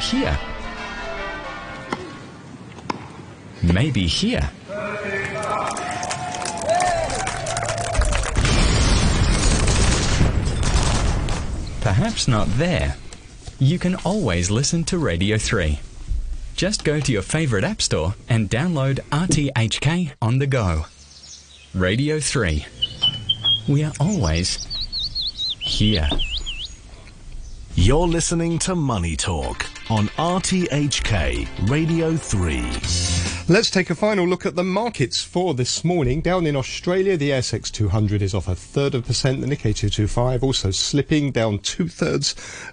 Here. Maybe here. Perhaps not there. You can always listen to Radio 3. Just go to your favourite app store and download RTHK on the go. Radio 3. We are always here. You're listening to Money Talk on RTHK Radio 3. Let's take a final look at the markets for this morning. Down in Australia, the ASX 200 is off a third of a percent. The Nikkei 225 also slipping down two thirds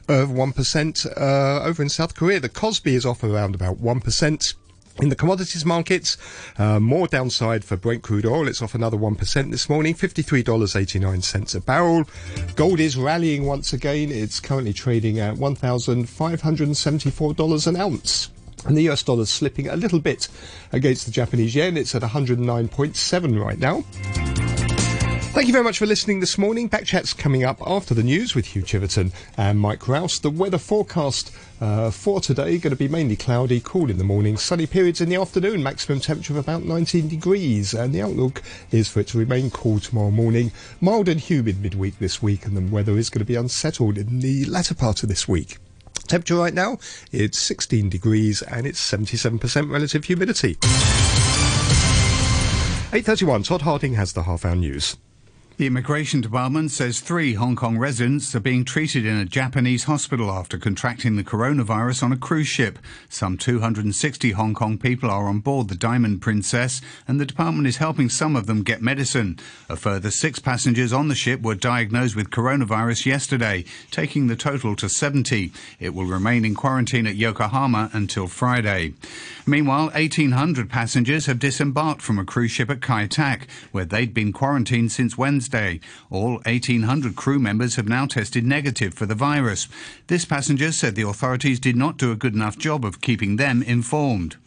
of 1%. Uh, over in South Korea, the Kospi is off around about 1%. In the commodities markets, uh, more downside for Brent crude oil. It's off another 1% this morning, $53.89 a barrel. Gold is rallying once again. It's currently trading at $1,574 an ounce. And the US dollar is slipping a little bit against the Japanese yen. It's at 109.7 right now. Thank you very much for listening this morning. Backchat's coming up after the news with Hugh Chiverton and Mike Rouse. The weather forecast uh, for today going to be mainly cloudy, cool in the morning, sunny periods in the afternoon, maximum temperature of about 19 degrees, and the outlook is for it to remain cool tomorrow morning, mild and humid midweek this week, and the weather is going to be unsettled in the latter part of this week. Temperature right now, it's 16 degrees and it's 77% relative humidity. 8.31, Todd Harding has the half hour news. The Immigration Department says three Hong Kong residents are being treated in a Japanese hospital after contracting the coronavirus on a cruise ship. Some 260 Hong Kong people are on board the Diamond Princess, and the department is helping some of them get medicine. A further six passengers on the ship were diagnosed with coronavirus yesterday, taking the total to 70. It will remain in quarantine at Yokohama until Friday. Meanwhile, 1,800 passengers have disembarked from a cruise ship at Kai Tak, where they'd been quarantined since Wednesday. All 1,800 crew members have now tested negative for the virus. This passenger said the authorities did not do a good enough job of keeping them informed.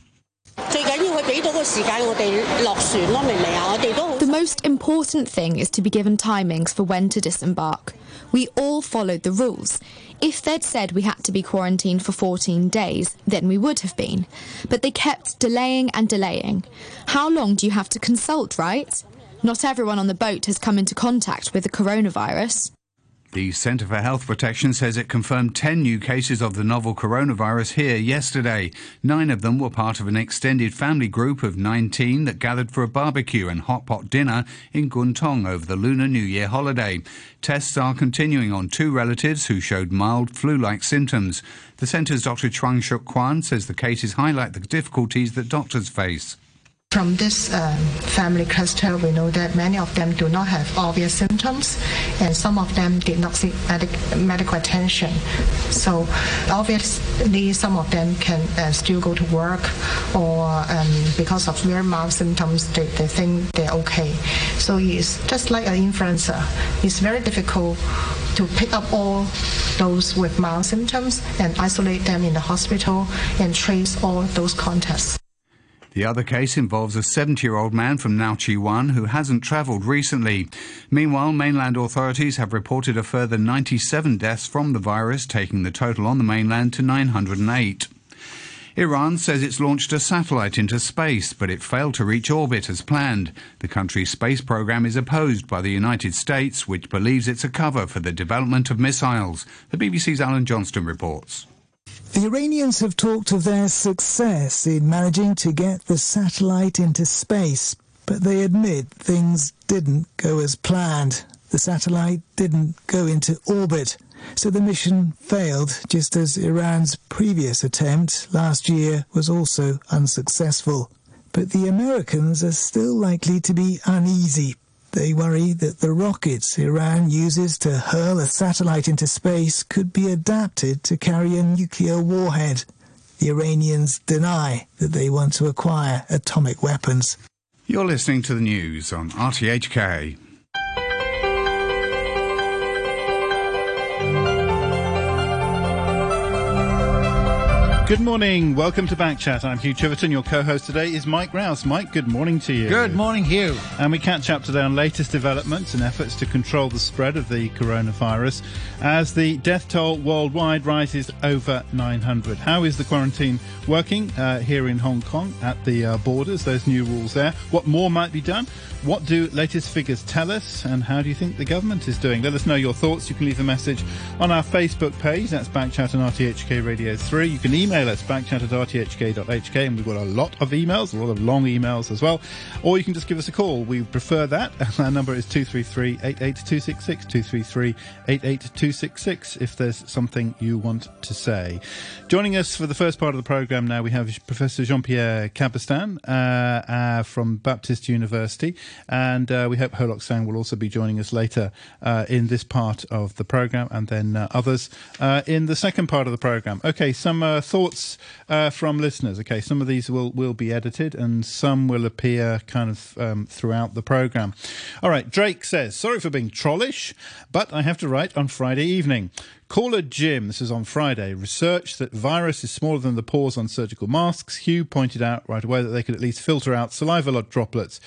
The most important thing is to be given timings for when to disembark. We all followed the rules. If they'd said we had to be quarantined for 14 days, then we would have been. But they kept delaying and delaying. How long do you have to consult, right? Not everyone on the boat has come into contact with the coronavirus. The Centre for Health Protection says it confirmed 10 new cases of the novel coronavirus here yesterday. Nine of them were part of an extended family group of 19 that gathered for a barbecue and hot pot dinner in Kwun Tong over the Lunar New Year holiday. Tests are continuing on two relatives who showed mild flu like symptoms. The centre's Dr. Chuang Shuk Kwan says the cases highlight the difficulties that doctors face. From this um, family cluster, we know that many of them do not have obvious symptoms, and some of them did not seek medic- medical attention. So, obviously, some of them can uh, still go to work, or um, because of very mild symptoms, they, they think they're okay. So, it's just like an influenza. It's very difficult to pick up all those with mild symptoms and isolate them in the hospital and trace all those contacts. The other case involves a 70 year old man from Ngau Chi Wan who hasn't travelled recently. Meanwhile, mainland authorities have reported a further 97 deaths from the virus, taking the total on the mainland to 908. Iran says it's launched a satellite into space, but it failed to reach orbit as planned. The country's space program is opposed by the United States, which believes it's a cover for the development of missiles. The BBC's Alan Johnston reports. The Iranians have talked of their success in managing to get the satellite into space, but they admit things didn't go as planned. The satellite didn't go into orbit, so the mission failed, just as Iran's previous attempt last year was also unsuccessful. But the Americans are still likely to be uneasy they worry that the rockets Iran uses to hurl a satellite into space could be adapted to carry a nuclear warhead. The Iranians deny that they want to acquire atomic weapons. You're listening to the news on RTHK. Good morning. Welcome to Backchat. I'm Hugh Chiverton. Your co-host today is Mike Rouse. Mike, good morning to you. Good morning, Hugh. And we catch up today on latest developments and efforts to control the spread of the coronavirus as the death toll worldwide rises over 900. How is the quarantine working uh, here in Hong Kong at the uh, borders? Those new rules there. What more might be done? What do latest figures tell us? And how do you think the government is doing? Let us know your thoughts. You can leave a message on our Facebook page. That's Backchat and RTHK Radio 3. You can email us backchat at rthk.hk and we've got a lot of emails, a lot of long emails as well. Or you can just give us a call. We prefer that. Our number is 233 88266 233 88266 if there's something you want to say. Joining us for the first part of the programme now, we have Professor Jean Pierre Cabestan uh, uh, from Baptist University. And uh, we hope Ho Lok Sang will also be joining us later uh, in this part of the programme and then uh, others uh, in the second part of the programme. Okay, some uh, thoughts uh, from listeners. Okay, some of these will, will be edited and some will appear kind of um, throughout the programme. All right, Drake says, Sorry for being trollish, but I have to write on Friday evening. Caller Jim, this is on Friday, researched that virus is smaller than the pores on surgical masks. Hugh pointed out right away that they could at least filter out saliva droplets.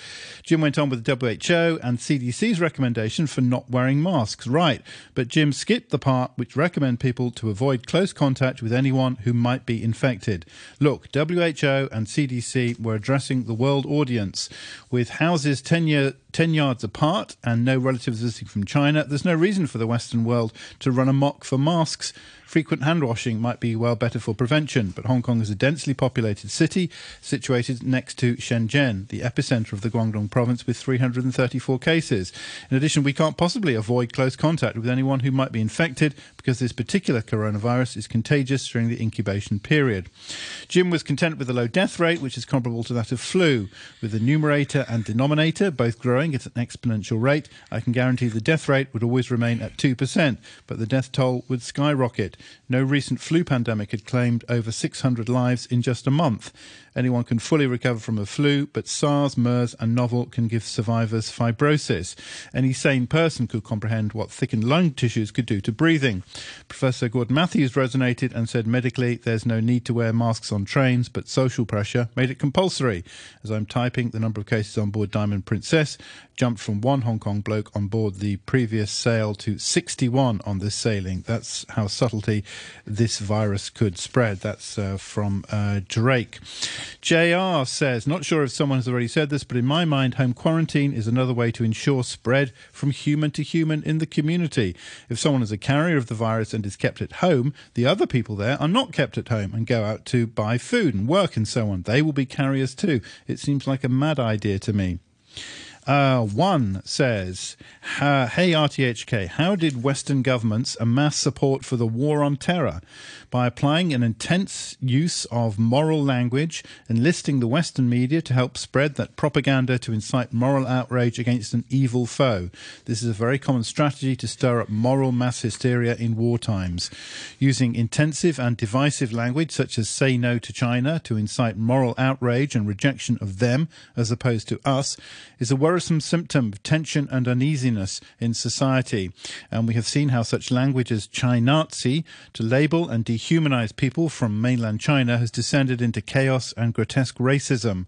Jim went on with the WHO and CDC's recommendation for not wearing masks. Right, but Jim skipped the part which recommend people to avoid close contact with anyone who might be infected. Look, WHO and CDC were addressing the world audience with houses 10 year 10 yards apart and no relatives visiting from China, there's no reason for the Western world to run amok for masks. Frequent hand washing might be well better for prevention, but Hong Kong is a densely populated city situated next to Shenzhen, the epicenter of the Guangdong province with 334 cases. In addition, we can't possibly avoid close contact with anyone who might be infected because this particular coronavirus is contagious during the incubation period. Jim was content with a low death rate, which is comparable to that of flu, with the numerator and denominator both growing at an exponential rate. I can guarantee the death rate would always remain at 2%, but the death toll would skyrocket. No recent flu pandemic had claimed over 600 lives in just a month. Anyone can fully recover from a flu, but SARS, MERS, and novel can give survivors fibrosis. Any sane person could comprehend what thickened lung tissues could do to breathing. Professor Gordon Mathews resonated and said medically there's no need to wear masks on trains, but social pressure made it compulsory. As I'm typing, the number of cases on board Diamond Princess jumped from one Hong Kong bloke on board the previous sail to 61 on this sailing. That's how subtlety this virus could spread. That's uh, from uh, Drake. JR says, not sure if someone has already said this, but in my mind, home quarantine is another way to ensure spread from human to human in the community. If someone is a carrier of the virus and is kept at home, the other people there are not kept at home and go out to buy food and work and so on. They will be carriers too. It seems like a mad idea to me. Uh, one says, Hey RTHK, how did Western governments amass support for the war on terror? By applying an intense use of moral language, enlisting the Western media to help spread that propaganda to incite moral outrage against an evil foe. This is a very common strategy to stir up moral mass hysteria in war times. Using intensive and divisive language, such as say no to China, to incite moral outrage and rejection of them as opposed to us, is a worrisome symptom of tension and uneasiness in society. And we have seen how such language as Chinazi to label and dehumanize people from mainland China has descended into chaos and grotesque racism.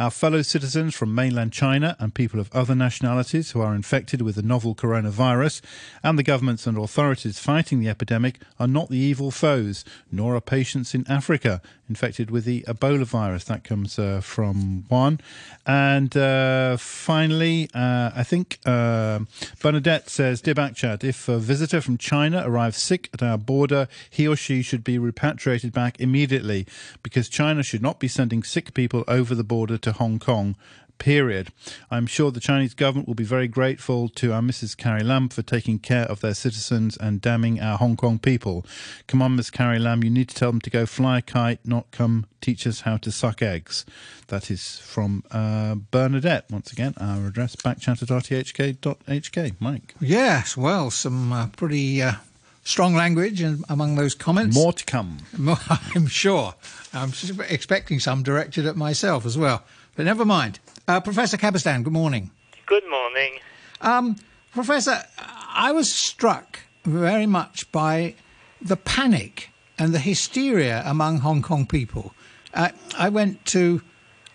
Our fellow citizens from mainland China and people of other nationalities who are infected with the novel coronavirus and the governments and authorities fighting the epidemic are not the evil foes, nor are patients in Africa infected with the Ebola virus. That comes uh, from one. And uh, finally, uh, I think uh, Bernadette says, Dear Backchat, if a visitor from China arrives sick at our border, he or she should be repatriated back immediately because China should not be sending sick people over the border to Hong Kong period. I'm sure the Chinese government will be very grateful to our Mrs. Carrie Lam for taking care of their citizens and damning our Hong Kong people. Come on, Miss Carrie Lam, you need to tell them to go fly a kite, not come teach us how to suck eggs. That is from uh, Bernadette. Once again, our address backchat at rthk.hk. Mike. Yes, well, some uh, pretty. Uh strong language among those comments. More to come. I'm sure. I'm expecting some directed at myself as well. But never mind. Uh, Professor Cabestan, good morning. Good morning. Um, Professor, I was struck very much by the panic and the hysteria among Hong Kong people. Uh, I went to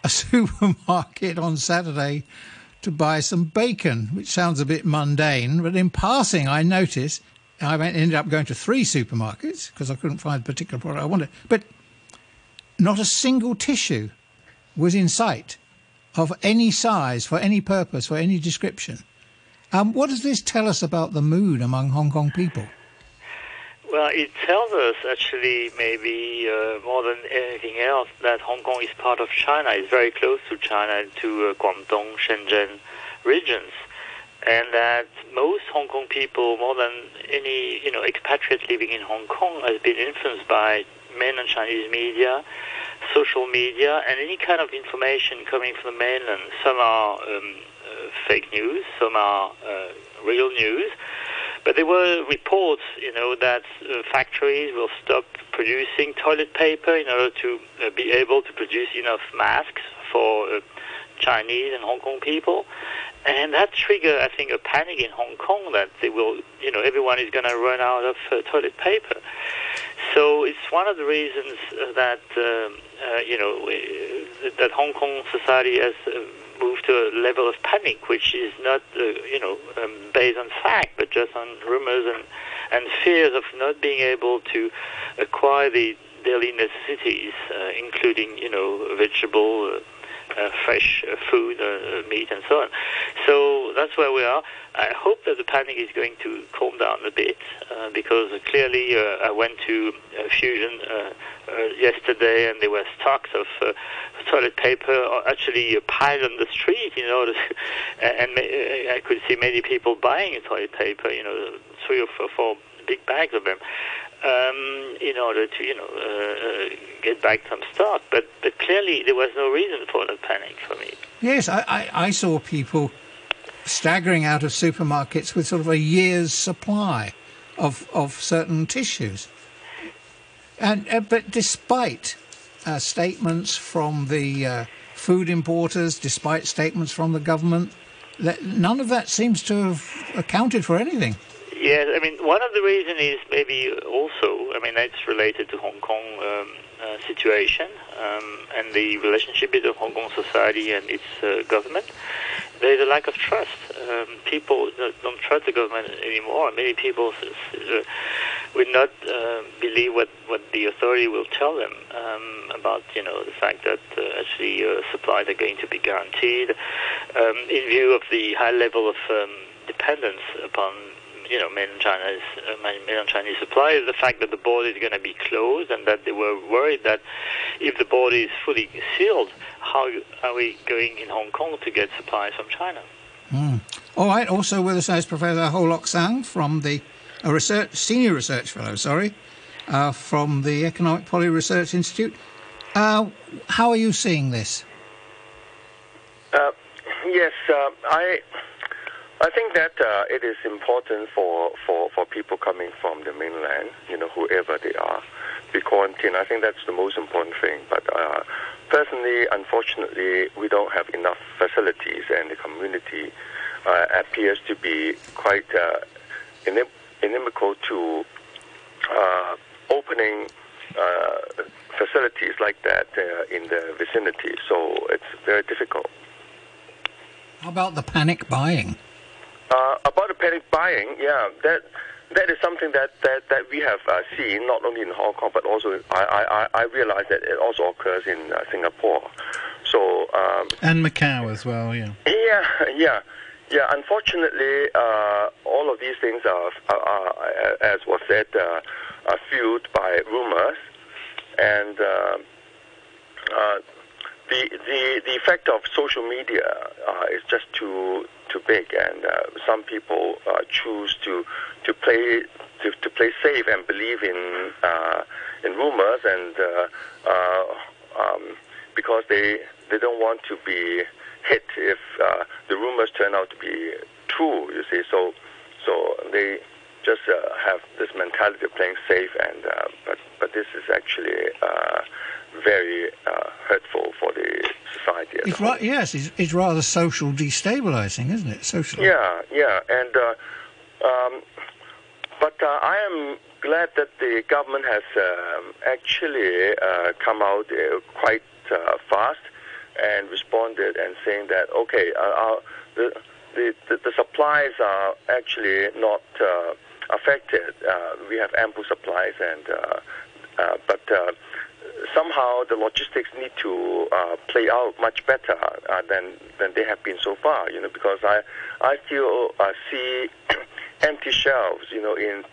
a supermarket on Saturday to buy some bacon, which sounds a bit mundane, but in passing, I noticed I ended up going to three supermarkets because I couldn't find the particular product I wanted. But not a single tissue was in sight of any size, for any purpose, for any description. Um, what does this tell us about the mood among Hong Kong people? Well, it tells us actually maybe uh, more than anything else that Hong Kong is part of China. It's very close to China, to uh, Guangdong, Shenzhen regions, and that most Hong Kong people, more than any you know expatriate living in Hong Kong, has been influenced by mainland Chinese media, social media, and any kind of information coming from the mainland. Some are um, uh, fake news, some are uh, real news. But there were reports, you know, that uh, factories will stop producing toilet paper in order to uh, be able to produce enough masks for uh, Chinese and Hong Kong people. And that triggered, I think, a panic in Hong Kong that they will, you know, everyone is going to run out of uh, toilet paper. So it's one of the reasons that, um, uh, you know, that Hong Kong society has uh, moved to a level of panic, which is not, uh, you know, um, based on fact, but just on rumors and, and fears of not being able to acquire the daily necessities, uh, including, you know, vegetable, uh, uh, fresh uh, food, uh, meat, and so on. So that's where we are. I hope that the panic is going to calm down a bit uh, because clearly uh, I went to uh, Fusion yesterday and there were stocks of toilet paper actually piled on the street order to, and I could see many people buying toilet paper, you know, three or four big bags of them. Um, in order to, you know, uh, get back some stock. But but clearly there was no reason for the panic for me. Yes, I, I, I saw people staggering out of supermarkets with sort of a year's supply of of certain tissues. And uh, but despite uh, statements from the uh, food importers, despite statements from the government, that none of that seems to have accounted for anything. Yes, I mean one of the reasons is maybe also, I mean that's related to Hong Kong um, uh, situation um, and the relationship between Hong Kong society and its uh, government there's a lack of trust. Um, people don't trust the government anymore. Many people uh, will not uh, believe what, what the authority will tell them um, about, you know, the fact that uh, actually uh, supplies are going to be guaranteed. Um, in view of the high level of um, dependence upon you know, mainland China's uh, mainland Chinese supply the fact that the border is going to be closed and that they were worried that if the border is fully sealed, how are we going in Hong Kong to get supplies from China? Mm. All right. Also with us is Professor Ho Lok Sang from the a research senior research fellow, sorry, uh, from the Economic Policy Research Institute. Uh, how are you seeing this? Uh, yes, uh, I I think that uh, it is important for, for, for people coming from the mainland, you know, whoever they are, be quarantined. I think that's the most important thing. But uh, personally, unfortunately, we don't have enough facilities, and the community uh, appears to be quite uh, inimical to uh, opening uh, facilities like that in the vicinity. So it's very difficult. How about the panic buying? Uh, about the panic buying, yeah, that that is something that, that, that we have uh, seen not only in Hong Kong but also I, I, I realize that it also occurs in uh, Singapore. So um, and Macau as well, yeah. Yeah, yeah, yeah. Unfortunately, uh, all of these things are, are, are as was said, uh, are fueled by rumors, and uh, uh, the the the effect of social media is just too too big, and uh, some people uh, choose to to play to, to play safe and believe in uh, in rumors, and uh, uh, um, because they they don't want to be hit if uh, the rumors turn out to be true. You see, so so they just have this mentality of playing safe, and but but this is actually very uh, hurtful for the society. It's right, yes, it's, it's, rather social destabilizing, isn't it? Social. Yeah, yeah, and uh, um, but uh, I am glad that the government has um, actually uh, come out uh, quite uh, fast and responded and saying that okay, uh, our, the, the, the the supplies are actually not uh, affected. Uh, we have ample supplies, and uh, uh, but uh, somehow the logistics need to uh, play out much better uh, than than they have been so far. You know, because I I still uh, see empty shelves. You know, in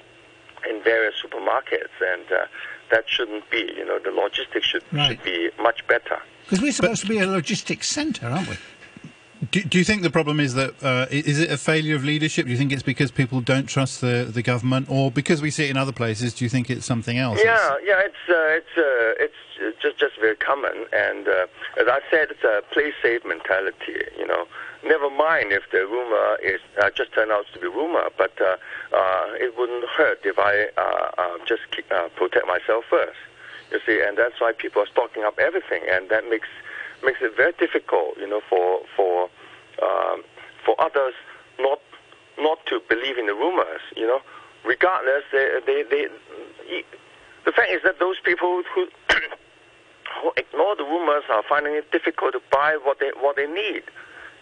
in various supermarkets, and uh, that shouldn't be. You know, the logistics should Right. should be much better. Because we're supposed to be a logistics centre, aren't we? Do, do you think the problem is that uh, is it a failure of leadership? Do you think it's because people don't trust the, the government, or because we see it in other places? Do you think it's something else? Yeah, yeah, it's uh, it's uh, it's just just very common, and uh, as I said, it's a play safe mentality. You know, never mind if the rumor is uh, just turn out to be rumor, but uh, it wouldn't hurt if I just keep, protect myself first. You see, and that's why people are stocking up everything, and that makes makes it very difficult. You know, for for um, for others not not to believe in the rumors. You know, regardless, they they, they the fact is that those people who who ignore the rumors are finding it difficult to buy what they what they need.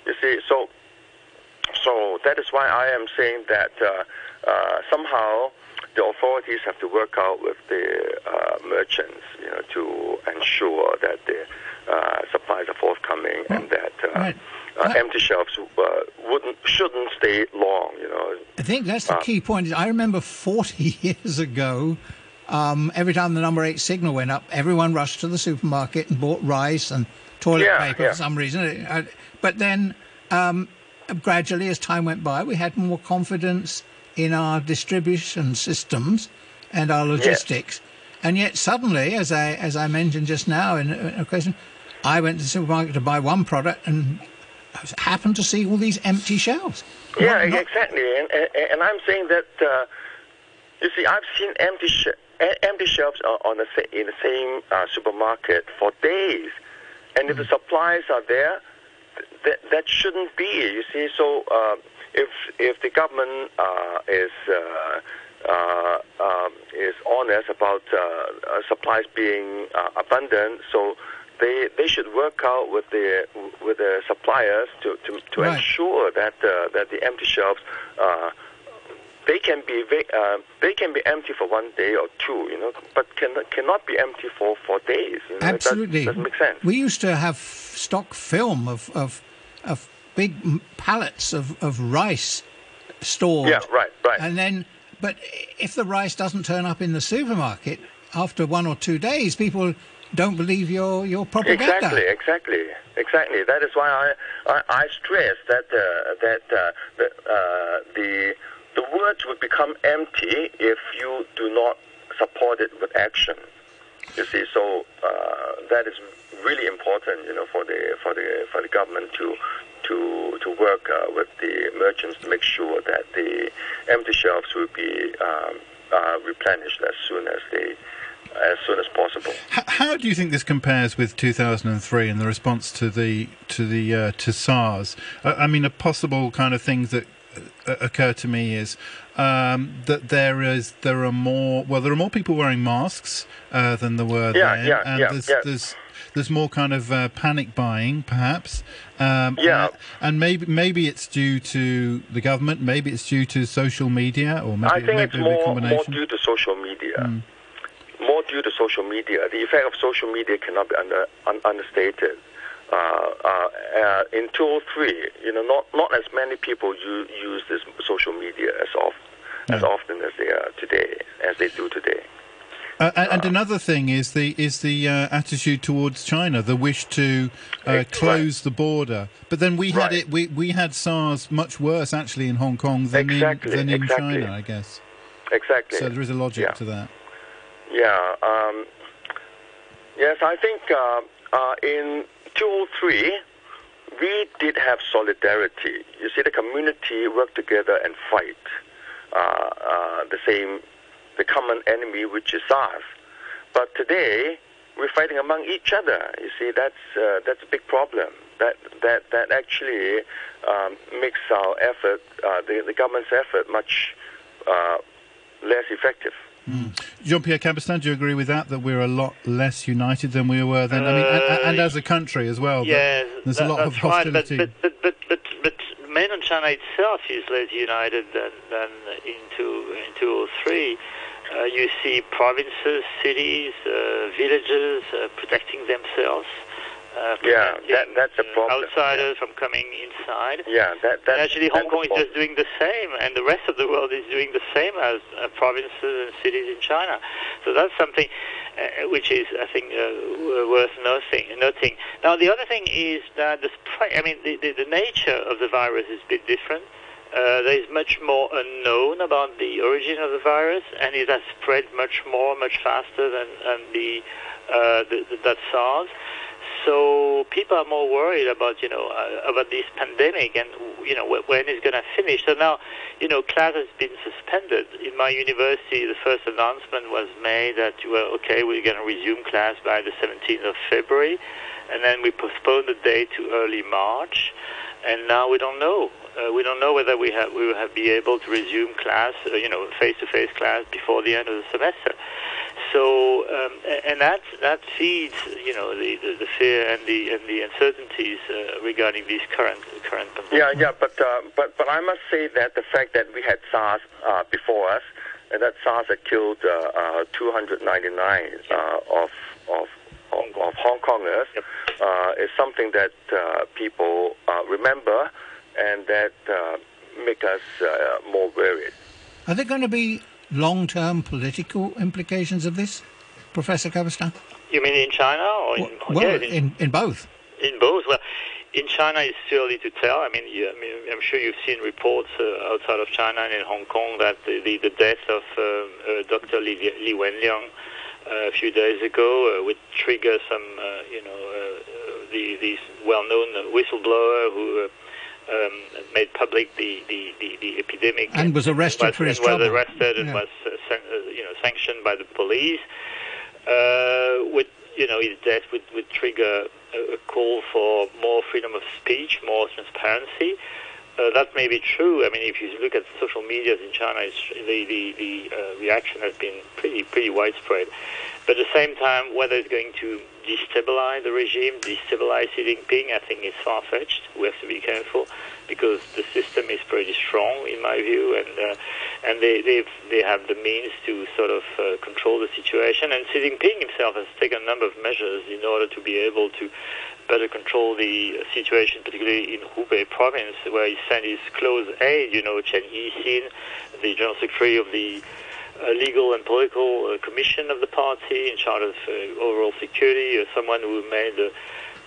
You see, so so that is why I am saying that uh, uh, somehow the authorities have to work out with the uh, merchants, you know, to ensure that the uh, supplies are forthcoming and that uh, Right. uh, empty shelves uh, wouldn't shouldn't stay long. You know, I think that's the Uh, key point. I remember 40 years ago, um, every time the number eight signal went up, everyone rushed to the supermarket and bought rice and toilet Yeah, paper yeah. for some reason. But then, um, gradually, as time went by, we had more confidence in our distribution systems and our logistics. And yet, suddenly, as I as I mentioned just now in a question, I went to the supermarket to buy one product and I happened to see all these empty shelves. Yeah, not- exactly. And, and, and I'm saying that uh, you see, I've seen empty sh- empty shelves on the in the same uh, supermarket for days, and if the supplies are there, th- that that shouldn't be. You see, so uh, if if the government uh, is uh, uh, um, is honest about uh, uh, supplies being uh, abundant, so they they should work out with the with the suppliers to to, to Right. ensure that uh, that the empty shelves. Uh, they can be uh, they can be empty for one day or two, you know, but can cannot be empty for, for days. You know? Absolutely. doesn't make sense. We used to have stock film of of, of big pallets of, of rice stored. Yeah, right, right. And then, but if the rice doesn't turn up in the supermarket after one or two days, people don't believe your your propaganda. Exactly, exactly, exactly. That is why I I, I stress that uh, that uh, the, uh, the the words would become empty if you do not support it with action. You see, so uh, that is really important, you know, for the for the for the government to to to work uh, with the merchants to make sure that the empty shelves will be um, uh, replenished as soon as they as soon as possible. H- how do you think this compares with 2003 and the response to the to the uh, to SARS? I, I mean, a possible kind of things that uh, occur to me is um, that there is there are more well there are more people wearing masks uh, than there were Yeah, then, yeah, and yeah, there's, yeah. there's there's more kind of uh, panic buying, perhaps. Um, Yeah. and, and maybe maybe it's due to the government, maybe it's due to social media, or maybe I think maybe it's a more, more combination. due to social media. More due to social media. The effect of social media cannot be under, un, understated. Uh, uh, uh, in 203, you know, not, not as many people u- use this social media as often, as often as they are today, as they do today. Uh, and, and another thing is the is the uh, attitude towards China, the wish to uh, close the border. But then we had Right. it. We, we had SARS much worse actually in Hong Kong than Exactly, in than in exactly. China, I guess. Exactly. So there is a logic Yeah. to that. Yeah. Um, yes, I think uh, uh, in 203, we did have solidarity. You see, the community work together and fight uh, uh, the same, the common enemy, which is us. But today, we're fighting among each other. You see, that's uh, that's a big problem. That that that actually um, makes our effort, uh, the the government's effort, much less effective. Mm. Jean Pierre Cabestan, do you agree with that? That we're a lot less united than we were then? Uh, I mean, and, and, as a country as well. Yeah, there's that, a lot of hostility. Right, but, but, but, but, but mainland China itself is less united than, than in, two, in 203. Uh, you see provinces, cities, uh, villages uh, protecting themselves. Uh, yeah, that, that's a problem. Outsiders yeah. from coming inside. Yeah, that, that actually Hong Kong is just doing the same, and the rest of the world is doing the same as uh, provinces and cities in China. So that's something uh, which is, I think, uh, worth noting. Noting. Now, the other thing is that the spread, I mean, the, the, the nature of the virus is a bit different. Uh, there is much more unknown about the origin of the virus, and it has spread much more, much faster than, than the, uh, the, the that SARS. So people are more worried about you know uh, about this pandemic and you know when it's going to finish. So now, you know, class has been suspended. In my university, the first announcement was made that well, okay, we're going to resume class by the 17th of February, and then we postponed the date to early March, and now we don't know. Uh, we don't know whether we have we will have be able to resume class, uh, you know, face-to-face class before the end of the semester. So, um, and that that feeds, you know, the, the, the, fear and the and the uncertainties uh, regarding these current current pandemic. Yeah, yeah, but uh, but but I must say that the fact that we had SARS uh, before us, and that SARS had killed uh, uh, 299 uh, of of of, of Hong Kongers, yep. is something that people remember, and that make us more worried. Are there going to be long-term political implications of this, Professor Cabestan? You mean in China or in, well, yeah, in, in, in both? In both. Well, in China, it's too early to tell. I mean, you, I mean I'm sure you've seen reports uh, outside of China and in Hong Kong that the, the, the death of uh, uh, Dr. Li, Li Wenliang uh, a few days ago uh, would trigger some, uh, you know, the, these well-known whistleblower who um, made public the, the, the, the, epidemic and was arrested was, for his and trouble. was arrested and yeah. was uh, san- uh, you know sanctioned by the police. Uh, with you know his death would, would trigger a, a, call for more freedom of speech, more transparency. Uh, that may be true. I mean, if you look at social media in China, the the, the uh, reaction has been pretty pretty widespread. But at the same time, whether it's going to destabilize the regime, destabilize Xi Jinping, I think is far-fetched. We have to be careful because the system is pretty strong, in my view, and uh, and they they have the means to sort of uh, control the situation. And Xi Jinping himself has taken a number of measures in order to be able to better control the situation, particularly in Hubei province, where he sent his close aide, you know, Chen Yixin, the general secretary of the legal and political uh, commission of the party in charge of uh, overall security, someone who made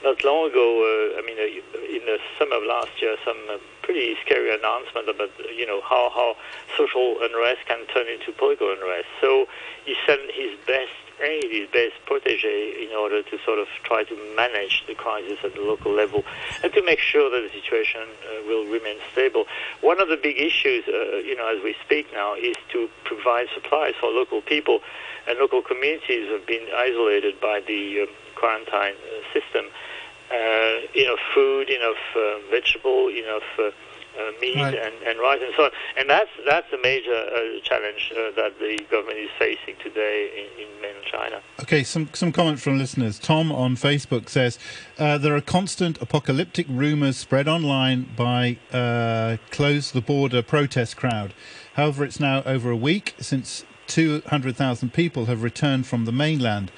not long ago, uh, I mean, in the summer of last year, some pretty scary announcement about, you know, how, how social unrest can turn into political unrest. So he sent his best aid, his best protege, in order to sort of try to manage the crisis at the local level and to make sure that the situation uh, will remain stable. One of the big issues, uh, you know, as we speak now, is to provide supplies for local people. And local communities have been isolated by the um, quarantine uh, system. Uh, enough food, enough uh, vegetable, enough uh, meat right. and, and rice and so on. And that's that's a major uh, challenge uh, that the government is facing today in, in, mainland China. Okay, some some comments from listeners. Tom on Facebook says uh, there are constant apocalyptic rumours spread online by uh, close the border protest crowd. However, it's now over a week since 200,000 people have returned from the mainland.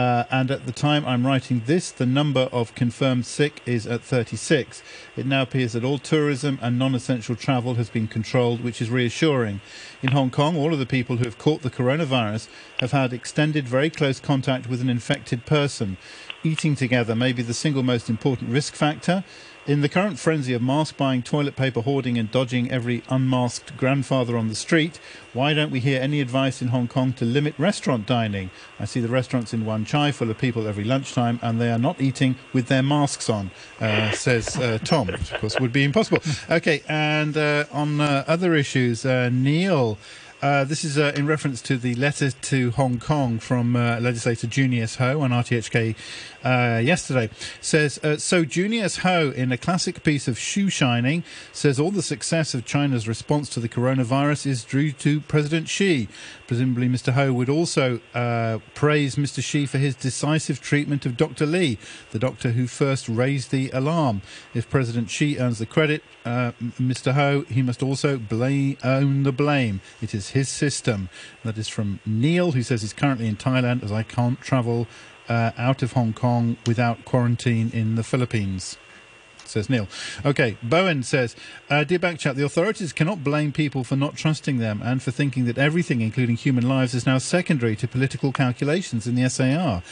Uh, and at the time I'm writing this, the number of confirmed sick is at 36. It now appears that all tourism and non essential travel has been controlled, which is reassuring. In Hong Kong, all of the people who have caught the coronavirus have had extended, very close contact with an infected person. Eating together may be the single most important risk factor. In the current frenzy of mask buying, toilet paper hoarding, and dodging every unmasked grandfather on the street, why don't we hear any advice in Hong Kong to limit restaurant dining? I see the restaurants in Wan Chai full of people every lunchtime, and they are not eating with their masks on, uh, says uh, Tom, which of course would be impossible. Okay, and uh, on uh, other issues, uh, Neil Uh, this is uh, in reference to the letter to Hong Kong from uh, legislator Junius Ho on RTHK uh, yesterday. Says uh, so. Junius Ho, in a classic piece of shoe shining, says all the success of China's response to the coronavirus is due to President Xi. Presumably, Mr. Ho would also praise Mr. Xi for his decisive treatment of Dr. Li, the doctor who first raised the alarm. If President Xi earns the credit, Mr. Ho, he must also blame, own the blame. It is his system. That is from Neil, who says he's currently in Thailand as I can't travel uh, out of Hong Kong without quarantine in the Philippines says Neil. Okay, Bowen says, uh, Dear Backchat, the authorities cannot blame people for not trusting them and for thinking that everything, including human lives, is now secondary to political calculations in the SAR.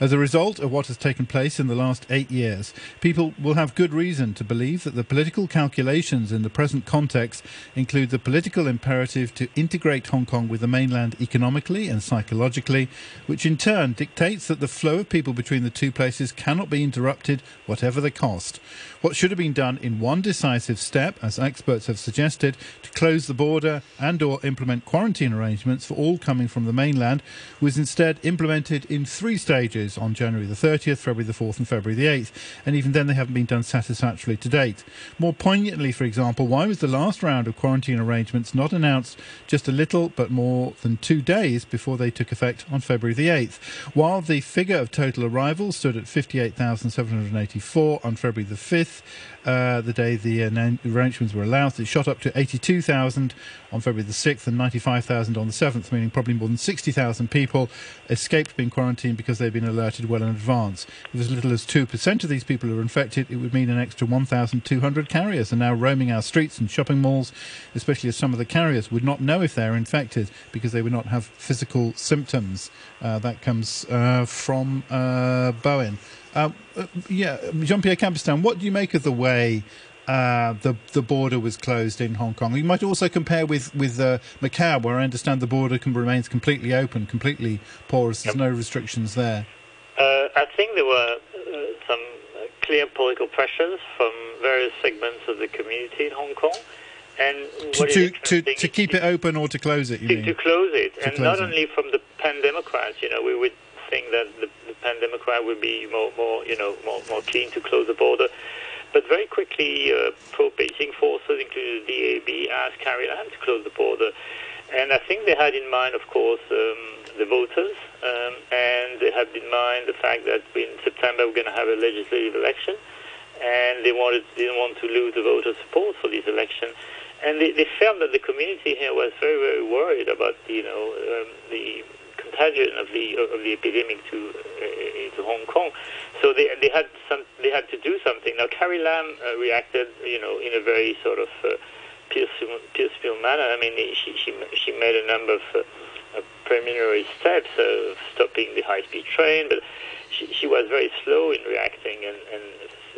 As a result of what has taken place in the last eight years, people will have good reason to believe that the political calculations in the present context include the political imperative to integrate Hong Kong with the mainland economically and psychologically, which in turn dictates that the flow of people between the two places cannot be interrupted, whatever the cost. What should have been done in one decisive step, as experts have suggested, to close the border and or implement quarantine arrangements for all coming from the mainland, was instead implemented in three stages on January the 30th, February the 4th and February the 8th, and even then they haven't been done satisfactorily to date. More poignantly, for example, why was the last round of quarantine arrangements not announced just a little but more than two days before they took effect on February the 8th? While the figure of total arrivals stood at 58,784 on February the 5th, uh, the day the arrangements were announced. It shot up to 82,000 on February the 6th and 95,000 on the 7th, meaning probably more than 60,000 people escaped being quarantined because they'd been alerted well in advance. If as little as 2% of these people are infected, it would mean an extra 1,200 carriers are now roaming our streets and shopping malls, especially as some of the carriers would not know if they're infected because they would not have physical symptoms. Uh, that comes uh, from uh, Bowen. Uh, uh, yeah, Jean Pierre Cabestan, what do you make of the way uh, the the border was closed in Hong Kong? You might also compare with with uh, Macau, where I understand the border can, remains completely open, completely porous. There's yep. no restrictions there. Uh, I think there were uh, some clear political pressures from various segments of the community in Hong Kong. And to to, to, to, keep it open or to close it, to, to, close it, to and close not it. only from the pan Democrats. You know, we would think that the, pan Democrat would be more, more, you know, more, more keen to close the border. But very quickly, uh, pro-Beijing forces, including the DAB, asked Carrie Lam to close the border. And I think they had in mind, of course, um, the voters, um, and they had in mind the fact that in September we're going to have a legislative election, and they wanted didn't want to lose the voter support for this election, and they, they felt that the community here was very very worried about you know um, the contagion of the of the epidemic to uh, to Hong Kong. So they they had some they had to do something. Now Carrie Lam uh, reacted, you know, in a very sort of uh, piecemeal manner. I mean, she she she made a number of uh, preliminary steps of stopping the high-speed train, but she, she was very slow in reacting and, and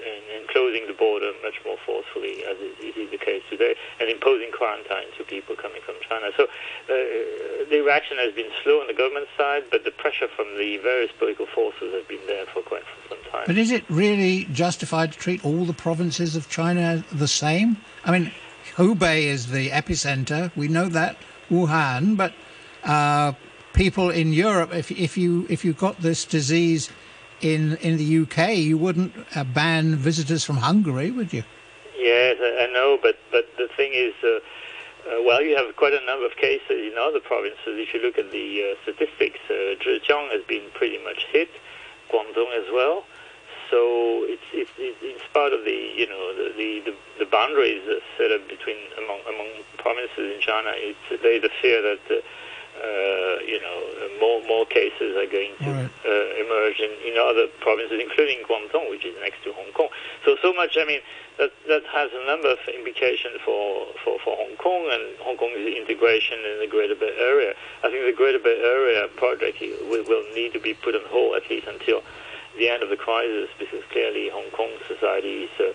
and, and closing the border much more forcefully, as is, is the case today, and imposing quarantine to people coming from China. So uh, the reaction has been slow on the government side, but the pressure from the various political forces has been there for quite some time. But is it really justified to treat all the provinces of China the same? I mean, Hubei is the epicenter. We know that Wuhan, but uh, people in Europe, if if you if you got this disease in in the UK, you wouldn't uh, ban visitors from Hungary, would you? Yes, I know, but but the thing is, uh, uh, well, you have quite a number of cases in other provinces. If you look at the uh, statistics, uh, Zhejiang has been pretty much hit, Guangdong as well. So it's, it's, it's in spite of the you know the the, the, boundaries set up between among among provinces in China, it's a fear that uh, you know, more more cases are going to right. uh, emerge in, in other provinces, including Guangdong, which is next to Hong Kong. So so much. I mean, that that has a number of implications for, for, for Hong Kong and Hong Kong's integration in the Greater Bay Area. I think the Greater Bay Area project will, will need to be put on hold at least until the end of the crisis, because clearly Hong Kong society is uh,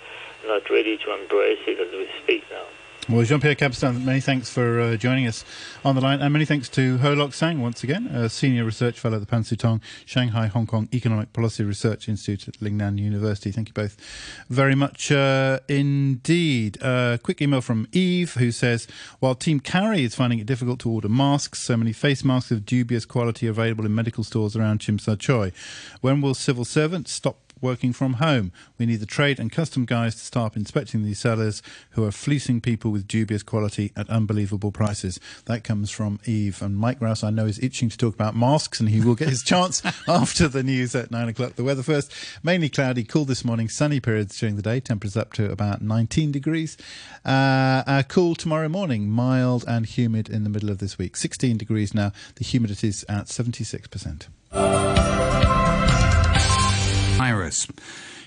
not ready to embrace it as we speak now. Well, Jean Pierre Cabestan, many thanks for uh, joining us on the line, and many thanks to Ho Lok Sang once again, a senior research fellow at the Pan Sutong Shanghai Hong Kong Economic Policy Research Institute at Lingnan University. Thank you both very much uh, indeed. Uh, quick email from Eve who says, while Team Carrie is finding it difficult to order masks, so many face masks of dubious quality available in medical stores around Tsim Sha Tsui. When will civil servants stop working from home. We need the trade and custom guys to start inspecting these sellers who are fleecing people with dubious quality at unbelievable prices. That comes from Eve. And Mike Rouse, I know, is itching to talk about masks, and he will get his chance after the news at nine o'clock. The weather first mainly cloudy, cool this morning, sunny periods during the day, temperatures up to about 19 degrees. Uh, uh, cool tomorrow morning, mild and humid in the middle of this week. 16 degrees now, the humidity is at 76%. Iris.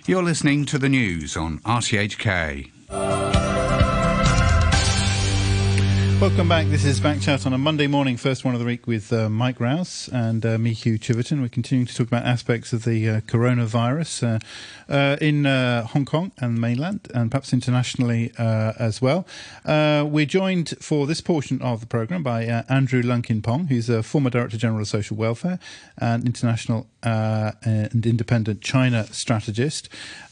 You're listening to the news on RTHK. Welcome back. This is Back Chat on a Monday morning, first one of the week with uh, Mike Rowse and uh, me, Hugh Chiverton. We're continuing to talk about aspects of the uh, coronavirus uh, uh, in uh, Hong Kong and mainland, and perhaps internationally as well. we're joined for this portion of the programme by Andrew Leung Kin-pong, who's a former Director General of Social Welfare and international and independent China strategist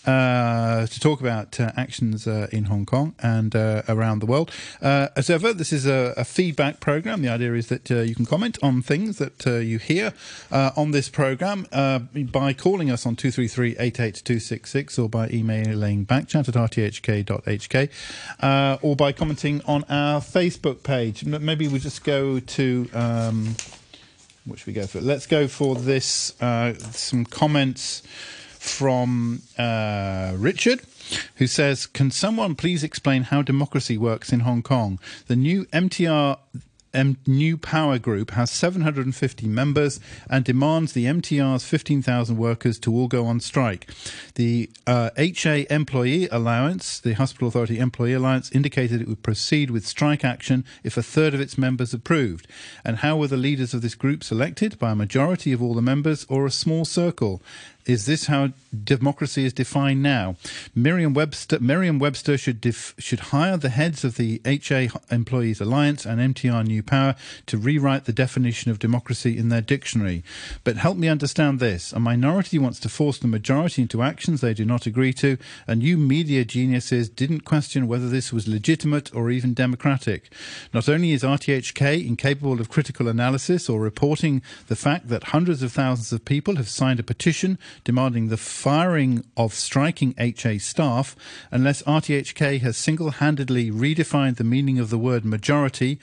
uh, to talk about uh, actions uh, in Hong Kong and uh, around the world. Uh, as ever, this is a, a, feedback program. The idea is that you can comment on things that you hear on this program by calling us on 233 88266 or by emailing backchat at rthk.hk or by commenting on our Facebook page. Maybe we just go to. Um, what should we go for? Let's go for this. some comments from uh, Richard, who says, Can someone please explain how democracy works in Hong Kong? The new MTR M- New Power Group has 750 members and demands the MTR's 15,000 workers to all go on strike. The uh, HA Employee Alliance, the Hospital Authority Employee Alliance, indicated it would proceed with strike action if a third of its members approved. And how were the leaders of this group selected? By a majority of all the members or a small circle? Is this how democracy is defined now? Merriam-Webster, Merriam-Webster should def, should hire the heads of the HA Employees Alliance and MTR New Power to rewrite the definition of democracy in their dictionary. But help me understand this: a minority wants to force the majority into actions they do not agree to, and you media geniuses didn't question whether this was legitimate or even democratic. Not only is RTHK incapable of critical analysis or reporting the fact that hundreds of thousands of people have signed a petition demanding the firing of striking HA staff unless RTHK has single handedly redefined the meaning of the word majority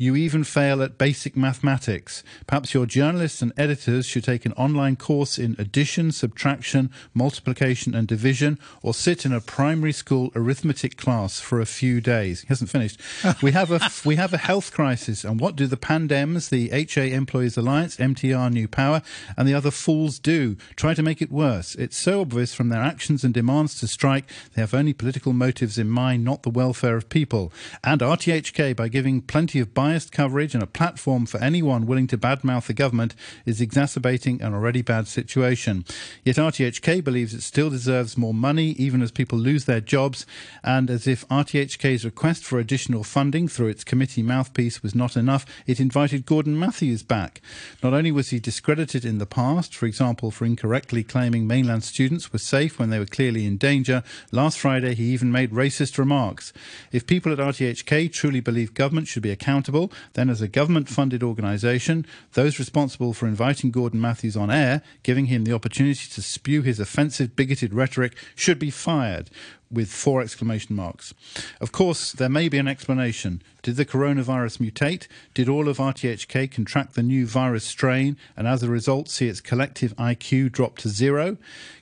you even fail at basic mathematics. Perhaps your journalists and editors should take an online course in addition, subtraction, multiplication, and division, or sit in a primary school arithmetic class for a few days. He hasn't finished. we have a we have a health crisis, and what do the Pandems, the HA Employees Alliance, MTR New Power, and the other fools do? Try to make it worse. It's so obvious from their actions and demands to strike, they have only political motives in mind, not the welfare of people. And RTHK, by giving plenty of buy biased coverage and a platform for anyone willing to badmouth the government is exacerbating an already bad situation. Yet RTHK believes it still deserves more money, even as people lose their jobs, and as if RTHK's request for additional funding through its committee mouthpiece was not enough, it invited Gordon Mathews back. Not only was he discredited in the past, for example, for incorrectly claiming mainland students were safe when they were clearly in danger, last Friday he even made racist remarks. If people at RTHK truly believe government should be accountable, then as a government funded organisation, those responsible for inviting Gordon Mathews on air, giving him the opportunity to spew his offensive, bigoted rhetoric, should be fired with four exclamation marks. Of course, there may be an explanation. Did the coronavirus mutate? Did all of RTHK contract the new virus strain and as a result see its collective IQ drop to zero?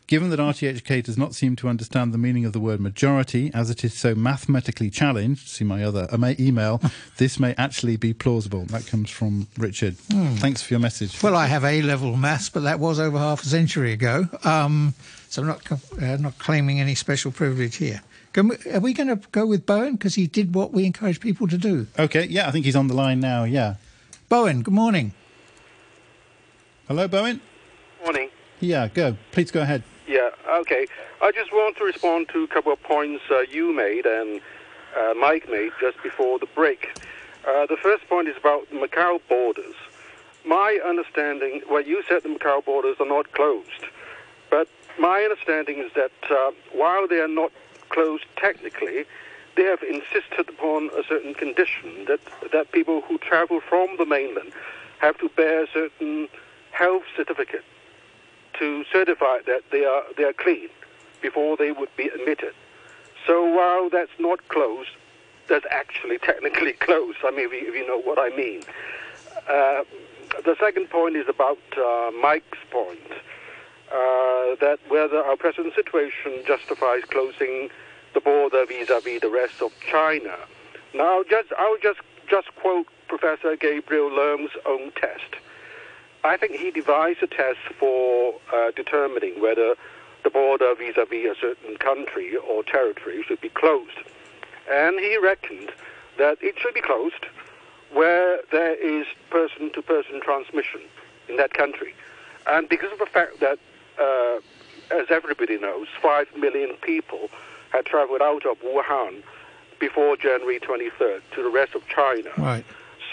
Given that RTHK does not seem to understand the meaning of the word majority, as it is so mathematically challenged, see my other uh, email, this may actually be plausible. That comes from Richard. Mm. Thanks for your message. Well, I have A level maths, but that was over half a century ago. Um, so I'm not, uh, not claiming any special privilege here. We, are we going to go with Bowen because he did what we encourage people to do? Okay, yeah, I think he's on the line now. Yeah, Bowen. Good morning. Hello, Bowen. Morning. Yeah, go. Please go ahead. Yeah, okay. I just want to respond to a couple of points uh, you made, and uh, Mike made just before the break. Uh, the first point is about Macau borders. My understanding, well, you said the Macau borders are not closed, but my understanding is that uh, while they are not closed technically, they have insisted upon a certain condition that that people who travel from the mainland have to bear a certain health certificate to certify that they are they are clean before they would be admitted. So while that's not closed, that's actually technically closed. I mean, if you, if you know what I mean. Uh, the second point is about uh, Mike's point uh, that whether our present situation justifies closing the border vis-a-vis the rest of China. Now, just I'll just just quote Professor Gabriel Leung's own test. I think he devised a test for uh, determining whether the border vis-a-vis a certain country or territory should be closed, and he reckoned that it should be closed where there is person-to-person transmission in that country, and because of the fact that, uh, as everybody knows, five million people had traveled out of Wuhan before January 23rd to the rest of China. Right.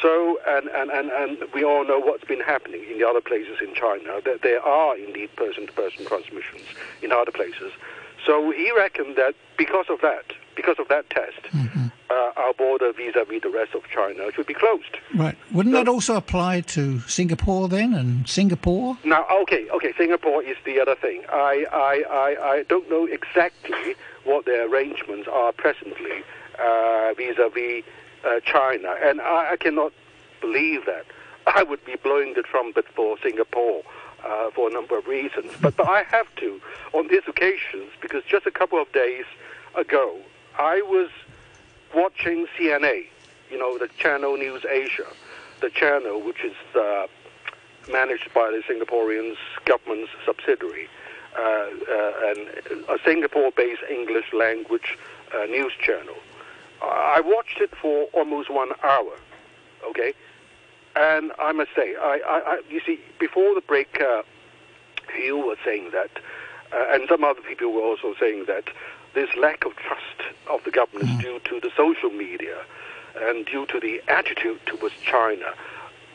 So, and, and, and, and we all know what's been happening in the other places in China, that there are indeed person-to-person transmissions in other places. So he reckoned that because of that, because of that test, Mm-hmm. uh, our border vis-a-vis the rest of China should be closed. Right. Wouldn't that also apply to Singapore then? And Singapore? Now, okay, okay, Singapore is the other thing. I, I, I, I don't know exactly what their arrangements are presently uh, vis-a-vis uh, China, and I, I cannot believe that. I would be blowing the trumpet for Singapore uh, for a number of reasons, but, but I have to on these occasions because just a couple of days ago, I was watching CNA, you know, the Channel News Asia, the channel which is uh, managed by the Singaporean's government's subsidiary, uh, uh, and a Singapore-based English language uh, news channel. I watched it for almost one hour, okay? And I must say, I, I, I you see, before the break, uh, Hugh was saying that, uh, and some other people were also saying that this lack of trust of the government is due to the social media and due to the attitude towards China.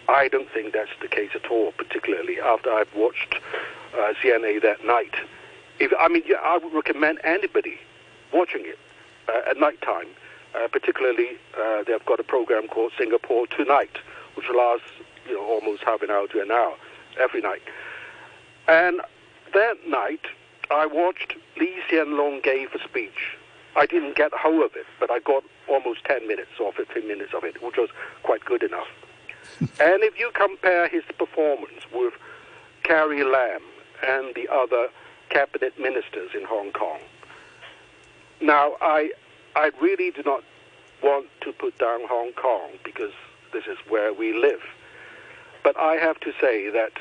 I don't think that's the case at all, particularly after I've watched uh, CNA that night. If I mean, yeah, I would recommend anybody watching it uh, at night time. Uh, particularly, uh, they've got a program called Singapore Tonight, which lasts you know almost half an hour to an hour every night. And that night, I watched Lee Hsien Loong gave a speech. I didn't get the whole of it, but I got almost 10 minutes or 15 minutes of it, which was quite good enough. and if you compare his performance with Carrie Lam and the other cabinet ministers in Hong Kong, now I, I really do not want to put down Hong Kong because this is where we live. But I have to say that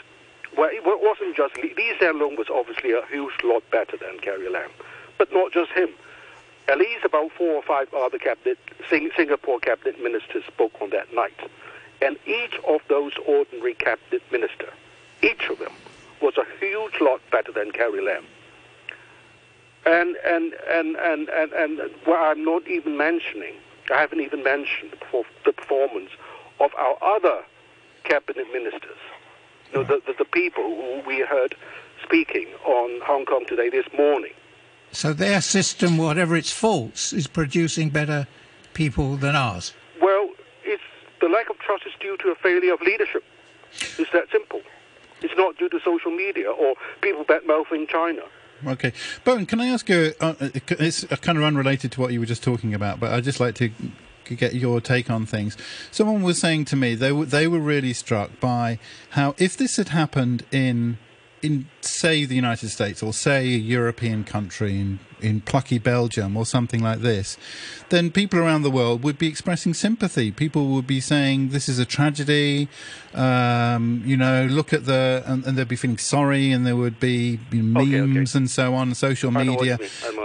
well, it wasn't just Lee, Lee Hsien Loong was obviously a huge lot better than Carrie Lam, but not just him. At least about four or five other cabinet, Sing, Singapore cabinet ministers spoke on that night, and each of those ordinary cabinet minister, each of them, was a huge lot better than Carrie Lam. And and and and and, and I'm not even mentioning. I haven't even mentioned the performance of our other cabinet ministers. You know, the, the, the people who we heard speaking on Hong Kong today this morning. So their system, whatever its faults, is producing better people than ours. Well, it's the lack of trust is due to a failure of leadership. It's that simple. It's not due to social media or people bad mouthing China. Okay, Bowen, can I ask you? Uh, it's kind of unrelated to what you were just talking about, but I'd just like to get your take on things. Someone was saying to me they were they were really struck by how if this had happened in in say the United States or say a European country in in plucky Belgium or something like this, then people around the world would be expressing sympathy. People would be saying this is a tragedy. Um, you know, look at the and, and, they'd be feeling sorry, and there would be memes okay, okay. and so on, social media.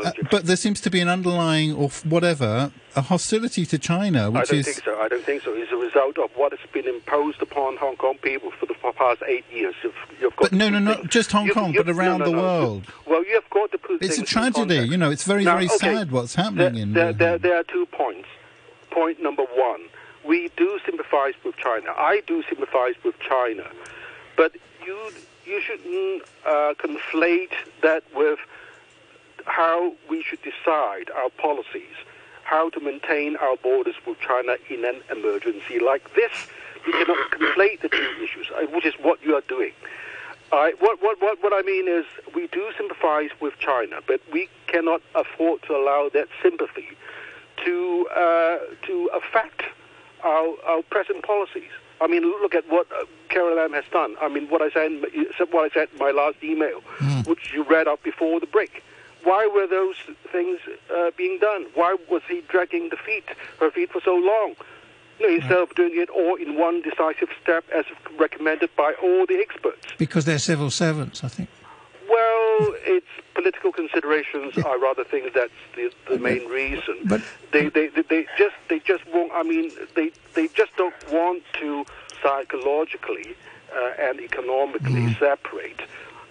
Uh, but there seems to be an underlying or whatever a hostility to China, which I don't is. think so. I don't think so. It's a result of what has been imposed upon Hong Kong people for the past eight years. You've, you've got but no, no, not just Hong you've, Kong, but around no, no, the no. world. Well, you have got to put It's a tragedy. Context. You know, it's very, now, very okay, sad what's happening there, in. there, uh, there, there are two points. point number one. We do sympathize with China. I do sympathize with China, but you you shouldn't uh, conflate that with how we should decide our policies, how to maintain our borders with China in an emergency like this. You cannot conflate the two issues, uh, which is what you are doing. I, what, what, what, what I mean is, we do sympathize with China, but we cannot afford to allow that sympathy to uh, to affect our, our present policies. I mean, look at what uh, Carrie Lam has done. I mean, what I said, what I said in my last email, Mm. which you read out before the break. Why were those things uh, being done? Why was he dragging the feet, her feet, for so long? Instead of doing it all in one decisive step, as recommended by all the experts. Because they're civil servants, I think. Well, it's political considerations. I rather think that's the, the main reason. But they, they, they, they just they just won't. I mean, they they just don't want to psychologically uh, and economically separate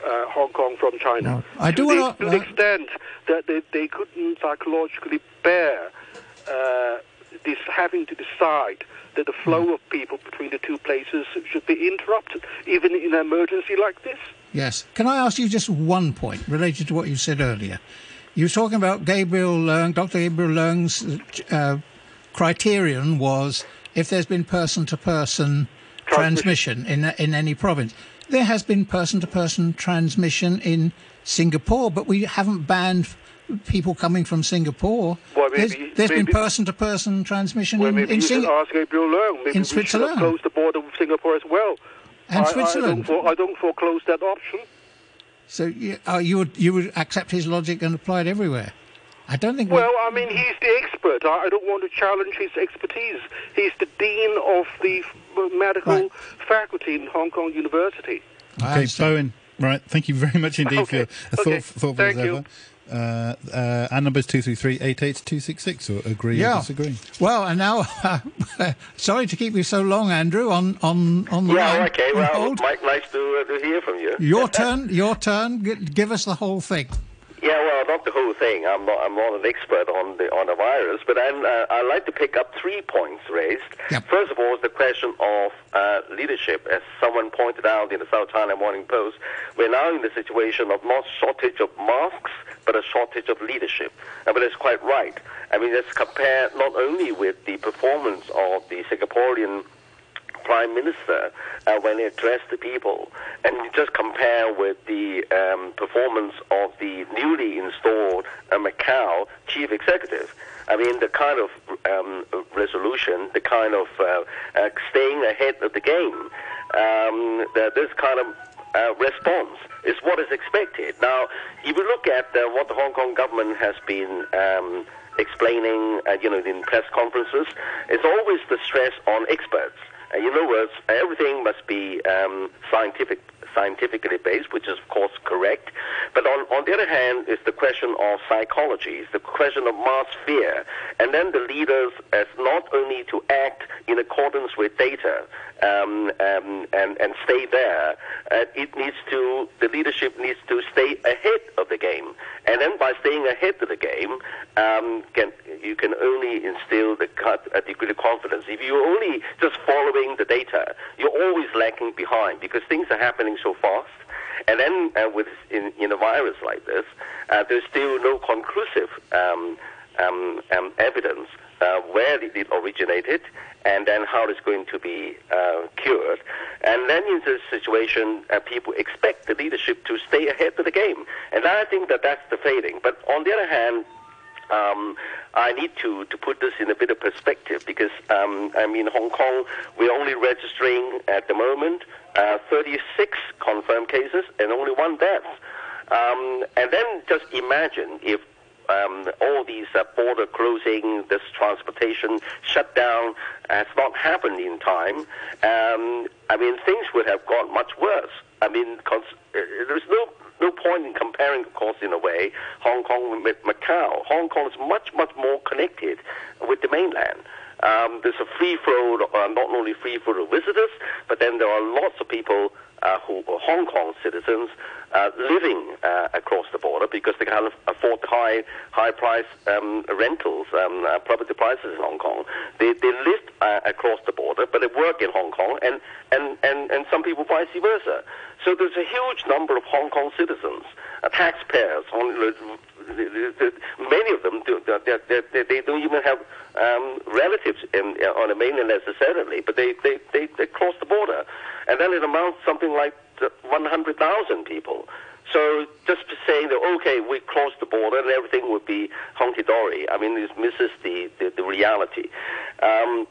uh, Hong Kong from China. I to do the, wanna- to the extent that they, they couldn't psychologically bear uh, this having to decide that the flow of people between the two places should be interrupted, even in an emergency like this. Yes. Can I ask you just one point related to what you said earlier? You were talking about Gabriel Leung, Dr. Gabriel Leung's uh, criterion was if there's been person-to-person transmission in in any province. There has been person-to-person transmission in Singapore, but we haven't banned people coming from Singapore. Well, there's maybe- there's been person-to-person transmission Well, in, maybe in you should Singapore. ask Gabriel Leung. Maybe in we should have Switzerland. closed the border with Singapore as well. And I, Switzerland. I don't, for, I don't foreclose that option. So you, uh, you would you would accept his logic and apply it everywhere? I don't think. we- Well, I mean, he's the expert. I, I don't want to challenge his expertise. He's the dean of the f- medical faculty in Hong Kong University. Okay, Bowen. Right. Thank you very much indeed Okay, for your okay, thought, thoughtful thank as you. Ever. Uh, uh, our number is 233 or agree yeah. or disagree. Well, and now, sorry to keep you so long, Andrew. On on on the Yeah, line. okay. Well. Mike, nice to, uh, to hear from you. Your turn. Your turn. G- give us the whole thing. Yeah, well, not the whole thing. I'm not. I'm not an expert on the on the virus, but I'm, uh, I like to pick up three points raised. First of all, is the question of uh, leadership. As someone pointed out in the South China Morning Post, we're now in the situation of not shortage of masks, but a shortage of leadership. Uh, but it's quite right. I mean, let's compare not only with the performance of the Singaporean Prime Minister uh, when he addressed the people, and you just compare with the um, performance of the newly installed uh, Macau chief executive. I mean, the kind of um, resolution, the kind of uh, uh, staying ahead of the game, um, the, this kind of uh, response is what is expected. Now, if you look at uh, what the Hong Kong government has been um, explaining, uh, you know, in press conferences, it's always the stress on experts. In other words, everything must be um, scientific, scientifically based, which is of course correct. But on, on the other hand, is the question of psychology, it's the question of mass fear, and then the leaders as not only to act in accordance with data um, um, and and stay there, uh, it needs to the leadership needs to stay ahead of the game, and then by staying ahead of the game, um, can you can only instill the a degree of confidence. If you're only just following the data, you're always lagging behind because things are happening so fast. And then uh, with in, in a virus like this, uh, there's still no conclusive um, um, um, evidence uh, where it, originated and then how it's going to be uh, cured. And then in this situation, uh, people expect the leadership to stay ahead of the game. And I think that that's the failing. But on the other hand, um, I need to, to put this in a bit of perspective because, um, I mean, Hong Kong, we're only registering at the moment uh, 36 confirmed cases and only one death. Um, and then just imagine if um, all these uh, border closing, this transportation shutdown has not happened in time, um, I mean, things would have gone much worse. I mean, cons- uh, there's no no point in comparing, of course, in a way, Hong Kong with Macau. Hong Kong is much, much more connected with the mainland. Um, there's a free flow, uh, not only free flow of visitors, but then there are lots of people uh, who are Hong Kong citizens uh, living uh, across the border because they can't afford high high price um, rentals, um, uh, property prices in Hong Kong. They, they live uh, across the border, but they work in Hong Kong, and, and, and, and some people vice versa. So there's a huge number of Hong Kong citizens, uh, taxpayers. Many of them, do, they, they, they don't even have um, relatives in, on the mainland necessarily, but they, they, they, they cross the border. And then it amounts something like 100,000 people. So just saying that, okay, we cross the border and everything would be hunky-dory, I mean, this misses the, the, the reality. Um,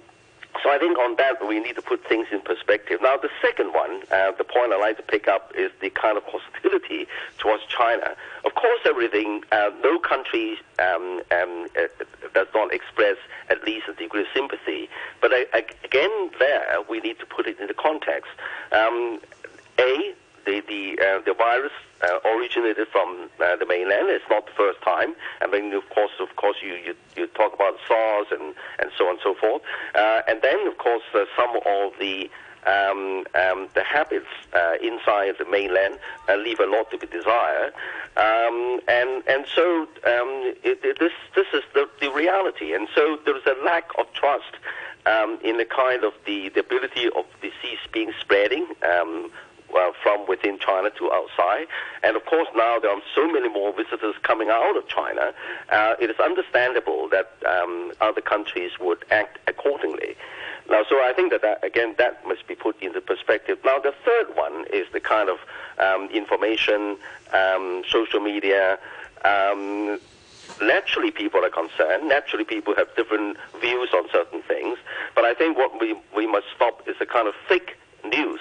so I think on that we need to put things in perspective. Now the second one, uh, the point I like to pick up is the kind of hostility towards China. Of course, everything, uh, no country um, um, uh, does not express at least a degree of sympathy. But uh, again, there we need to put it into context. Um, a, the the uh, the virus uh, originated from uh, the mainland. It's not the first time. I mean, of course, of course, you you, you talk about SARS and and so on and so forth. Uh, and then, of course, uh, some of the um, um, the habits uh, inside the mainland uh, leave a lot to be desired, um, and and so um, it, it, this this is the, the reality, and so there is a lack of trust um, in the kind of the, the ability of disease being spreading um, uh, from within China to outside. And of course, now there are so many more visitors coming out of China. Uh, it is understandable that um, other countries would act accordingly. Now, so I think that, that, again, that must be put into perspective. Now, the third one is the kind of um, information, um, social media. Um, naturally, people are concerned. Naturally, people have different views on certain things. But I think what we, we must stop is the kind of fake news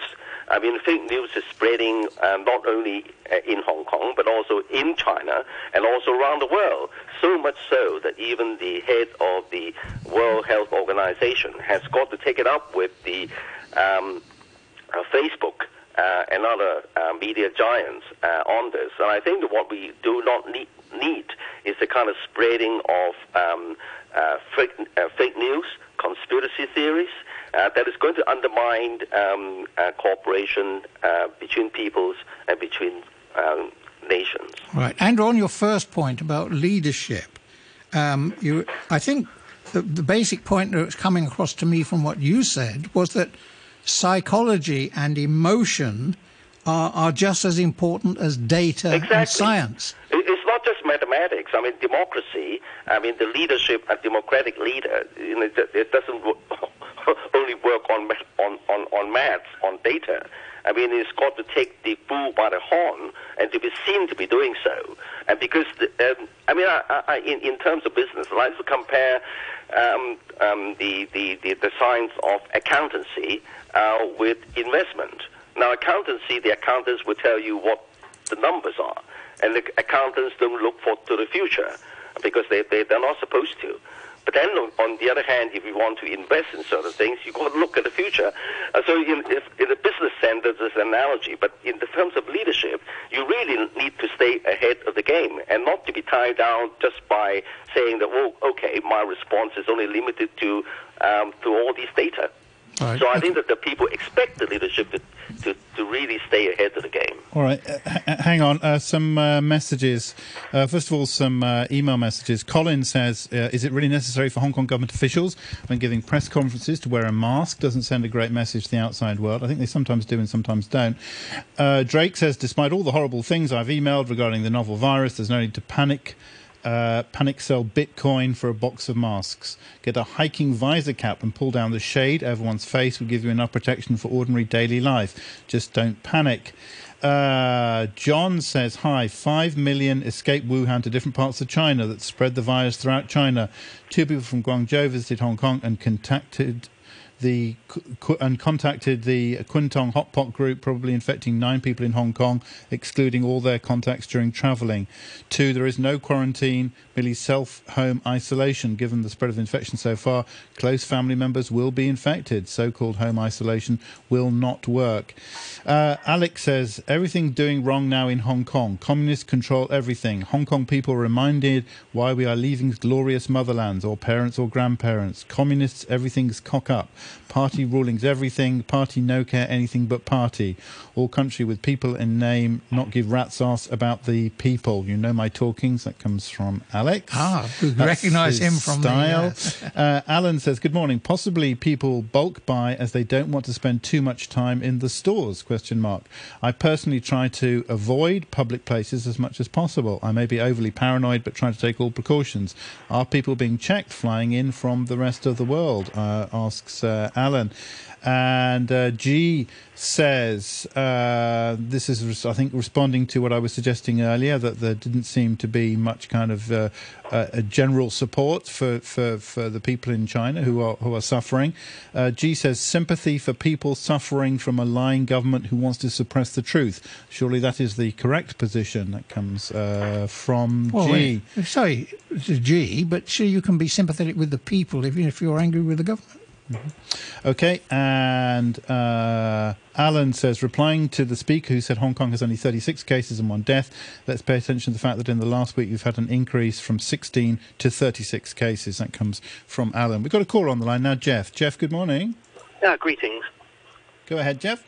I mean, fake news is spreading um, not only uh, in Hong Kong, but also in China and also around the world. So much so that even the head of the World Health Organization has got to take it up with the um, uh, Facebook uh, and other uh, media giants uh, on this. And I think that what we do not need, need is the kind of spreading of um, uh, fake, fake news, conspiracy theories, uh, that is going to undermine um, uh, cooperation uh, between peoples and between um, nations. Right. And on your first point about leadership, um, you, I think the, the basic point that was coming across to me from what you said was that psychology and emotion are, are just as important as data exactly. and science. It's not just mathematics. I mean, democracy. I mean, the leadership, a democratic leader. You know, it doesn't only work on on on on maths, on data. I mean, it's got to take the bull by the horn and to be seen to be doing so. And because, the, um, I mean, I, I, in, in terms of business, I let's compare um, um, the, the, the, the, science of accountancy uh, with investment. Now, accountancy, the accountants will tell you what the numbers are, and the accountants don't look for to the future because they, they, they're not supposed to. But then, on the other hand, if you want to invest in certain things, you've got to look at the future. Uh, so, in, if, in a business sense, there's an analogy. But in the terms of leadership, you really need to stay ahead of the game and not to be tied down just by saying that, well, okay, my response is only limited to um, to all these data. Right. So I think that the people expect the leadership to, to, to really stay ahead of the game. All right, uh, h- hang on. Uh, some uh, messages. Uh, first of all, some uh, email messages. Colin says, uh, "Is it really necessary for Hong Kong government officials when giving press conferences to wear a mask? Doesn't send a great message to the outside world. I think they sometimes do and sometimes don't." Drake says, "Despite all the horrible things I've emailed regarding the novel virus, there's no need to panic." Uh, panic sell Bitcoin for a box of masks. Get a hiking visor cap and pull down the shade over one's face will give you enough protection for ordinary daily life. Just don't panic. Uh, John says, Hi, 5 million escaped Wuhan to different parts of China that spread the virus throughout China. Two people from Guangzhou visited Hong Kong and contacted the and contacted the Kwun hotpot group, probably infecting nine people in Hong Kong, excluding all their contacts during travelling. Two, there is no quarantine, merely self home isolation. Given the spread of infection so far, close family members will be infected. So called home isolation will not work. Uh, Alex says everything doing wrong now in Hong Kong. Communists control everything. Hong Kong people reminded why we are leaving glorious motherlands, or parents or grandparents. Communists, everything's cock up. Party ruling's everything. Party no care anything but party. All country with people in name, not give rat's ass about the people. You know my talkings. That comes from Alex. Ah, we recognise him from style. the. Uh, Alan says, "Good morning. Possibly people bulk buy as they don't want to spend too much time in the stores?" Question mark. I personally try to avoid public places as much as possible. I may be overly paranoid, but try to take all precautions. Are people being checked flying in from the rest of the world? Uh, asks uh, Alan. And uh, G says, uh, this is, I think, responding to what I was suggesting earlier, that there didn't seem to be much kind of uh, uh, a general support for, for, for the people in China who are, who are suffering. Uh, G says, sympathy for people suffering from a lying government who wants to suppress the truth. Surely that is the correct position. That comes uh, from Well, G. sorry, G, but sure you can be sympathetic with the people even if you're angry with the government. Okay, and uh, Alan says, replying to the speaker who said Hong Kong has only 36 cases and one death, let's pay attention to the fact that in the last week we've had an increase from 16 to 36 cases. That comes from Alan. We've got a call on the line now, Jeff. Jeff, good morning. Yeah, greetings. Go ahead, Jeff.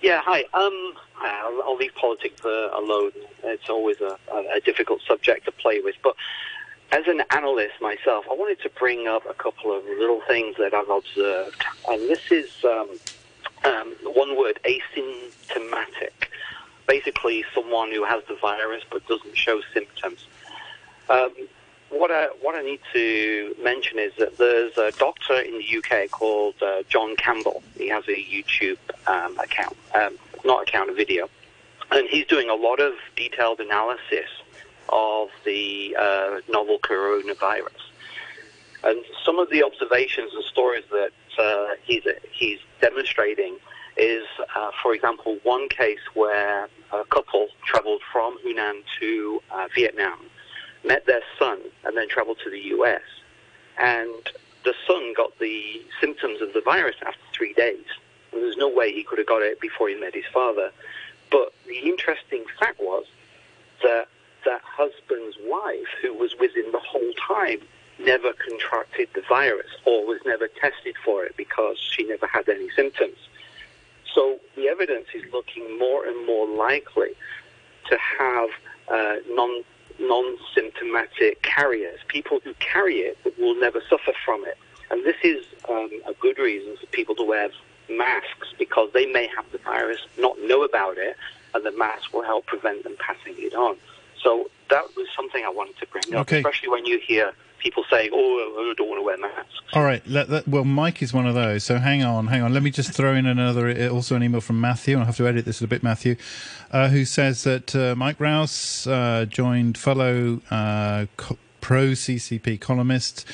Yeah, hi. Um, I'll, I'll leave politics uh, alone. It's always a, a, a difficult subject to play with. But as an analyst myself, I wanted to bring up a couple of little things that I've observed. And this is um, um, one word, asymptomatic. Basically, someone who has the virus but doesn't show symptoms. Um, what I what I need to mention is that there's a doctor in the UK called uh, John Campbell. He has a YouTube um, account, um, not account, a video, and he's doing a lot of detailed analysis of the uh, novel coronavirus. And some of the observations and stories that uh, he's he's demonstrating is, uh, for example, one case where a couple traveled from Hunan to uh, Vietnam, met their son, and then traveled to the U.S. And the son got the symptoms of the virus after three days. And there's no way he could have got it before he met his father. But the interesting fact was that that husband's wife, who was with him the whole time, never contracted the virus or was never tested for it because she never had any symptoms. So the evidence is looking more and more likely to have uh, non non-symptomatic carriers, people who carry it but will never suffer from it. And this is um, a good reason for people to wear masks because they may have the virus, not know about it, and the mask will help prevent them passing it on. So that was something I wanted to bring up, Okay. especially when you hear people saying, "Oh, I don't want to wear masks." All right. Let, let- well, Mike is one of those. So hang on, hang on. Let me just throw in another, uh, also an email from Matthew. I'll have to edit this a bit, Matthew, uh, who says that uh, Mike Rowse uh, joined fellow uh, co- pro CCP columnists.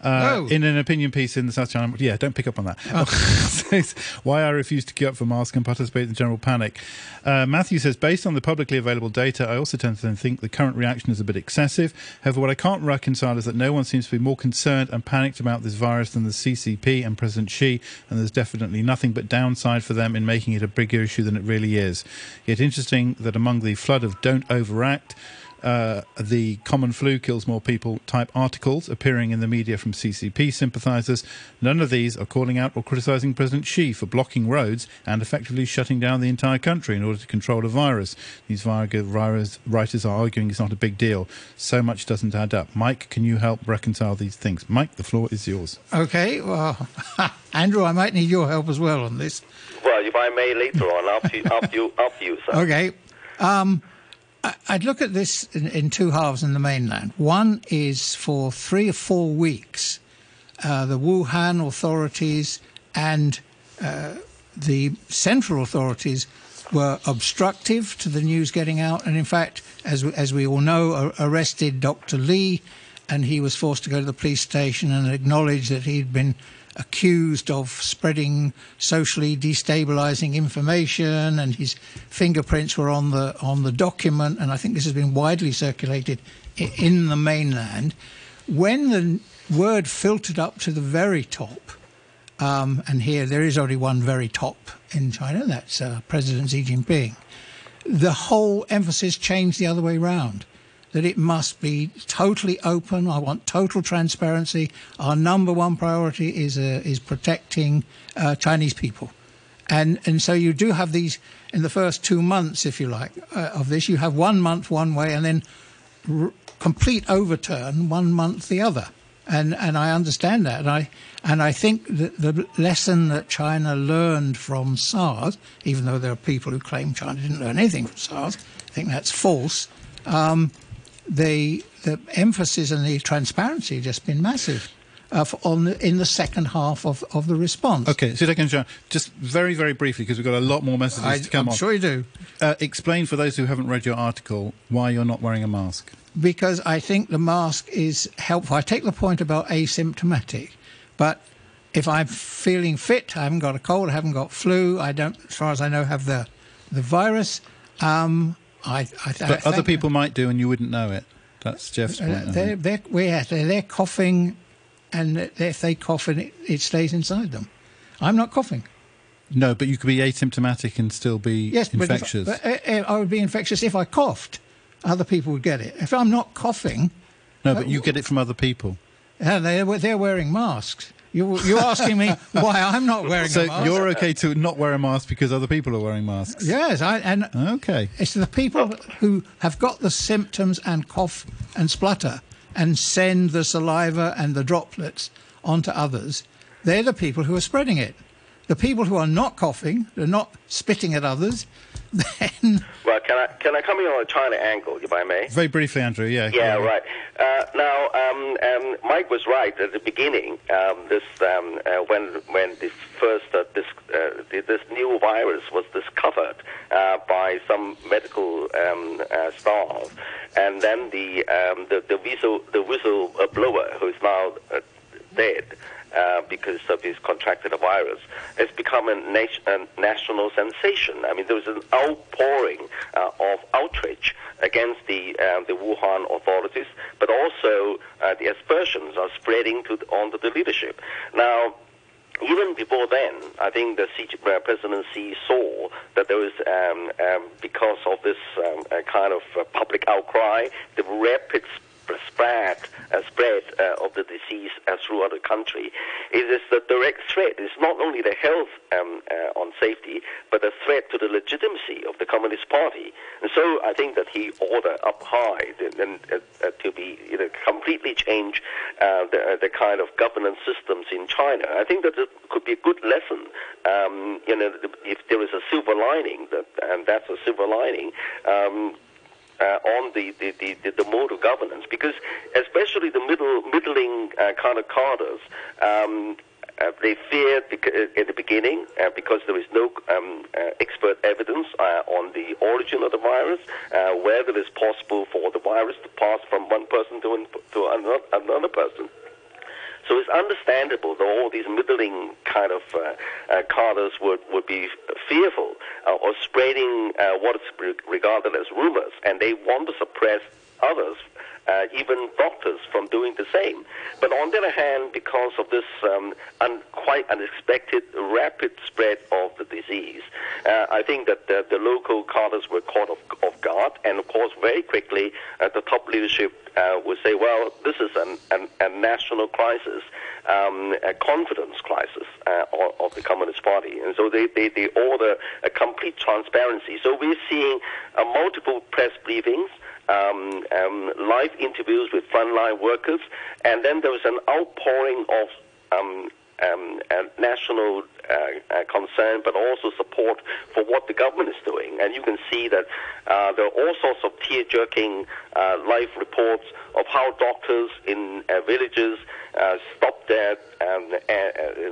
Uh, Oh. In an opinion piece in the South China, yeah, don't pick up on that. Says, Why I refuse to queue up for masks and participate in the general panic. Uh, Matthew says, based on the publicly available data, I also tend to think the current reaction is a bit excessive. However, what I can't reconcile is that no one seems to be more concerned and panicked about this virus than the CCP and President Xi, and there's definitely nothing but downside for them in making it a bigger issue than it really is. Yet interesting that among the flood of don't overact, uh, the common flu kills more people type articles appearing in the media from CCP sympathisers. None of these are calling out or criticising President Xi for blocking roads and effectively shutting down the entire country in order to control a virus. These virus writers are arguing it's not a big deal. So much doesn't add up. Mike, can you help reconcile these things? Mike, the floor is yours. Okay, well, Andrew, I might need your help as well on this. Well, if I may later on, after you, after you, after you, sir. Okay. Um, I- I'd look at this in, in two halves in the mainland. One is for three or four weeks, uh, the Wuhan authorities and uh, the central authorities were obstructive to the news getting out, and in fact, as as we all know, arrested Dr. Lee, and he was forced to go to the police station and acknowledge that he'd been accused of spreading socially destabilizing information and his fingerprints were on the on the document. And I think this has been widely circulated in the mainland. When the word filtered up to the very top um, and here there is only one very top in China that's uh, President Xi Jinping the whole emphasis changed the other way round that it must be totally open. I want total transparency. Our number one priority is uh, is protecting uh, Chinese people, and and so you do have these in the first two months, if you like, uh, of this. You have one month one way, and then r- complete overturn one month the other. And and I understand that. And I and I think that the lesson that China learned from SARS, even though there are people who claim China didn't learn anything from SARS, I think that's false. Um, the the emphasis and the transparency has just been massive. Uh, on the, in the second half of, of the response. Okay, so second, just very very briefly because we've got a lot more messages I, to come I'm on. sure you do. Uh, explain for those who haven't read your article why you're not wearing a mask. Because I think the mask is helpful. I take the point about asymptomatic, but if I'm feeling fit, I haven't got a cold, I haven't got flu, I don't, as far as I know, have the the virus. Um, I, I, But I other people might do, and you wouldn't know it. That's Jeff's point. Uh, they're, they're, yeah, they're, they're coughing, and if they cough, and it, it stays inside them. I'm not coughing. No, but you could be asymptomatic and still be Yes, infectious. but, if, but uh, uh, I would be infectious if I coughed. Other people would get it. If I'm not coughing, no, but you get it from other people. uh, they're, they're wearing masks. You, you're asking me why I'm not wearing so a mask. So you're okay to not wear a mask because other people are wearing masks. Yes, I, and okay. it's the people who have got the symptoms and cough and splutter and send the saliva and the droplets onto others. They're the people who are spreading it. The people who are not coughing, they're not spitting at others, then Well, can I can I come in on a China angle, if I may? Very briefly, Andrew. Yeah. Yeah, right. Uh, now, um, um, Mike was right at the beginning. Um, this um, uh, when when the first uh, this uh, this new virus was discovered uh, by some medical um, uh, staff, and then the um, the the whistle the whistleblower who is now uh, dead. Uh, because of his contracted a virus, has become a, nat- a national sensation. I mean, there was an outpouring uh, of outrage against the uh, the Wuhan authorities, but also uh, the aspersions are spreading to onto the leadership. Now, even before then, I think the uh, President Xi saw that there was, um, um, because of this um, kind of public outcry, the rapid sp- spread, uh, spread uh, of the disease uh, throughout the country. It is the direct threat. It's not only the health um, uh, on safety, but the threat to the legitimacy of the Communist Party. And so I think that he ordered up high and, uh, uh, to be you know, completely change the, the kind of governance systems in China. I think that it could be a good lesson. Um, you know, if there is a silver lining, that, and that's a silver lining. Um, on the, the, the, the, mode of governance, because especially the middle middling uh, kind of cadres, um, uh, they feared bec- in the beginning uh, because there is no um, uh, expert evidence uh, on the origin of the virus, uh, whether it's possible for the virus to pass from one person to, to another, another person. So it's understandable that all these middling kind of uh, uh, cadres would, would be fearful uh, of spreading uh, what is regarded as rumors, and they want to suppress others, uh, even doctors, from doing the same. But on the other hand, because of this um, un- quite unexpected rapid spread of the disease, uh, I think that the, the local cadres were caught off, off guard, and of course, very quickly, uh, the top leadership uh, would say, well, this is an, an, a national crisis, um, a confidence crisis uh, of, of the Communist Party. And so they, they, they order a complete transparency. So we're seeing uh, multiple press briefings. Um, um, live interviews with frontline workers, and then there was an outpouring of um, uh, national uh, uh, concern, but also support for what the government is doing. And you can see that uh, there are all sorts of tear-jerking uh, live reports of how doctors in uh, villages stopped their um,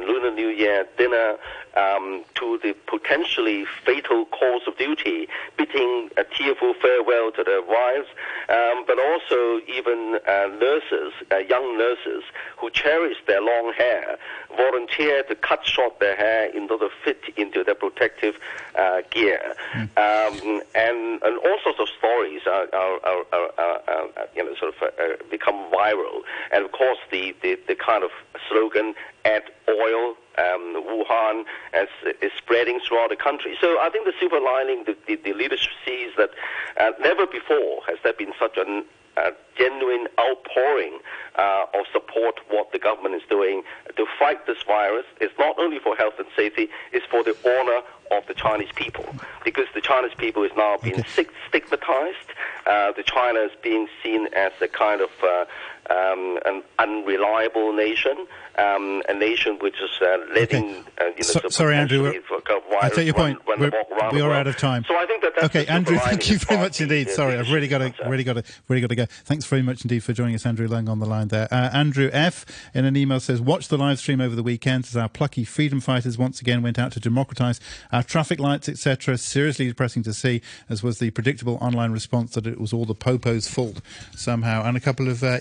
Lunar New Year dinner um, to the potentially fatal cause of duty, bidding a tearful farewell to their wives, um, but also even uh, nurses, uh, young nurses who cherish their long hair, volunteer to cut short their hair in order to fit into their protective uh, gear, um, and, and all sorts of stories are, are, are, are, are, are you know sort of uh, become viral, and of course the, the, the kind of slogan "Add oil." Um, Wuhan as, is spreading throughout the country. So I think the silver lining, the, the, the leadership sees that uh, never before has there been such an uh, genuine outpouring uh, of support what the government is doing to fight this virus. It's not only for health and safety, it's for the honor of the Chinese people. Because the Chinese people is now being okay. stigmatized. Uh, the China is being seen as a kind of uh, um, an unreliable nation, um, a nation which is uh, letting. Okay. Uh, you know, so, sorry, Andrew. I take your point. Run, run we are out of time. So I think that okay, Andrew. Thank you very much indeed. Sorry, I've really got to, really got to, really got to go. Thanks very much indeed for joining us, Andrew Leung, on the line there. Uh, Andrew F. in an email says, "Watch the live stream over the weekend as our plucky freedom fighters once again went out to democratise our traffic lights, etc. Seriously depressing to see, as was the predictable online response that it was all the popo's fault somehow." And a couple of uh,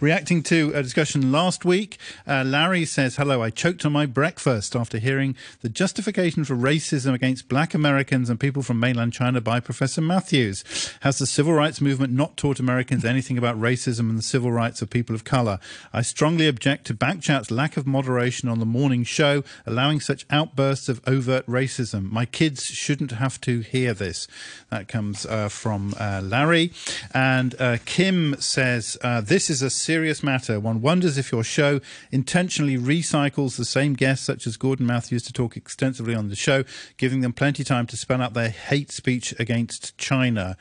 reacting to a discussion last week. Uh, Larry says, Hello, I choked on my breakfast after hearing the justification for racism against black Americans and people from mainland China by Professor Mathews. Has the civil rights movement not taught Americans anything about racism and the civil rights of people of colour? I strongly object to Backchat's lack of moderation on the morning show, allowing such outbursts of overt racism. My kids shouldn't have to hear this. That comes uh, from uh, Larry. And uh, Kim says, uh, This is is a serious matter. One wonders if your show intentionally recycles the same guests, such as Gordon Mathews, to talk extensively on the show, giving them plenty of time to spell out their hate speech against China.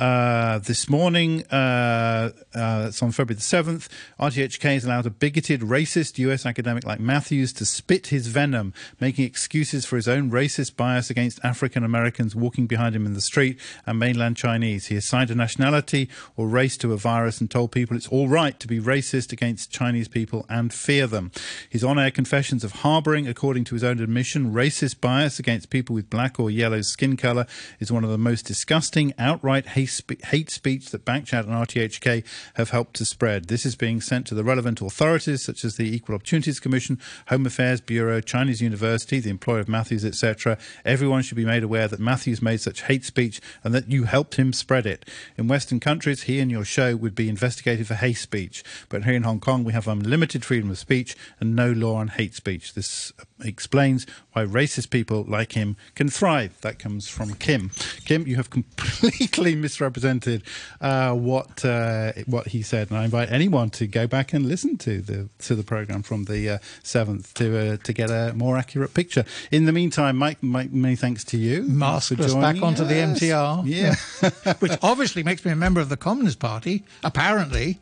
Uh, this morning, uh, uh, it's on February the 7th, RTHK has allowed a bigoted, racist US academic like Mathews to spit his venom, making excuses for his own racist bias against African Americans walking behind him in the street and mainland Chinese. He assigned a nationality or race to a virus and told people it's all right to be racist against Chinese people and fear them. His on air confessions of harboring, according to his own admission, racist bias against people with black or yellow skin color is one of the most disgusting, outright hate hate speech that Backchat and RTHK have helped to spread. This is being sent to the relevant authorities such as the Equal Opportunities Commission, Home Affairs Bureau, Chinese University, the employer of Mathews, etc. Everyone should be made aware that Mathews made such hate speech and that you helped him spread it. In Western countries, he and your show would be investigated for hate speech. But here in Hong Kong, we have unlimited freedom of speech and no law on hate speech. This explains why racist people like him can thrive. That comes from Kim. Kim, you have completely misrepresented uh, what uh, what he said, and I invite anyone to go back and listen to the to the program from the uh, seventh to uh, to get a more accurate picture. In the meantime, Mike, Mike many thanks to you. Masked us back onto yes. the MTR. Yeah, which obviously makes me a member of the Communist Party. Apparently,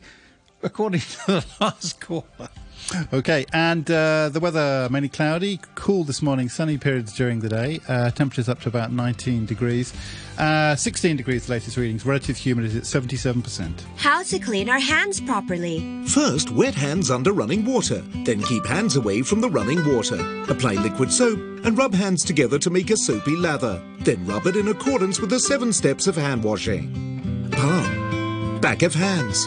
according to the last caller. Okay, and uh, the weather mainly cloudy, cool this morning, sunny periods during the day. Uh, temperatures up to about 19 degrees. Uh, 16 degrees, the latest readings. Relative humidity at 77%. How to clean our hands properly. First, wet hands under running water. Then keep hands away from the running water. Apply liquid soap and rub hands together to make a soapy lather. Then rub it in accordance with the seven steps of hand washing. Palm. Back of hands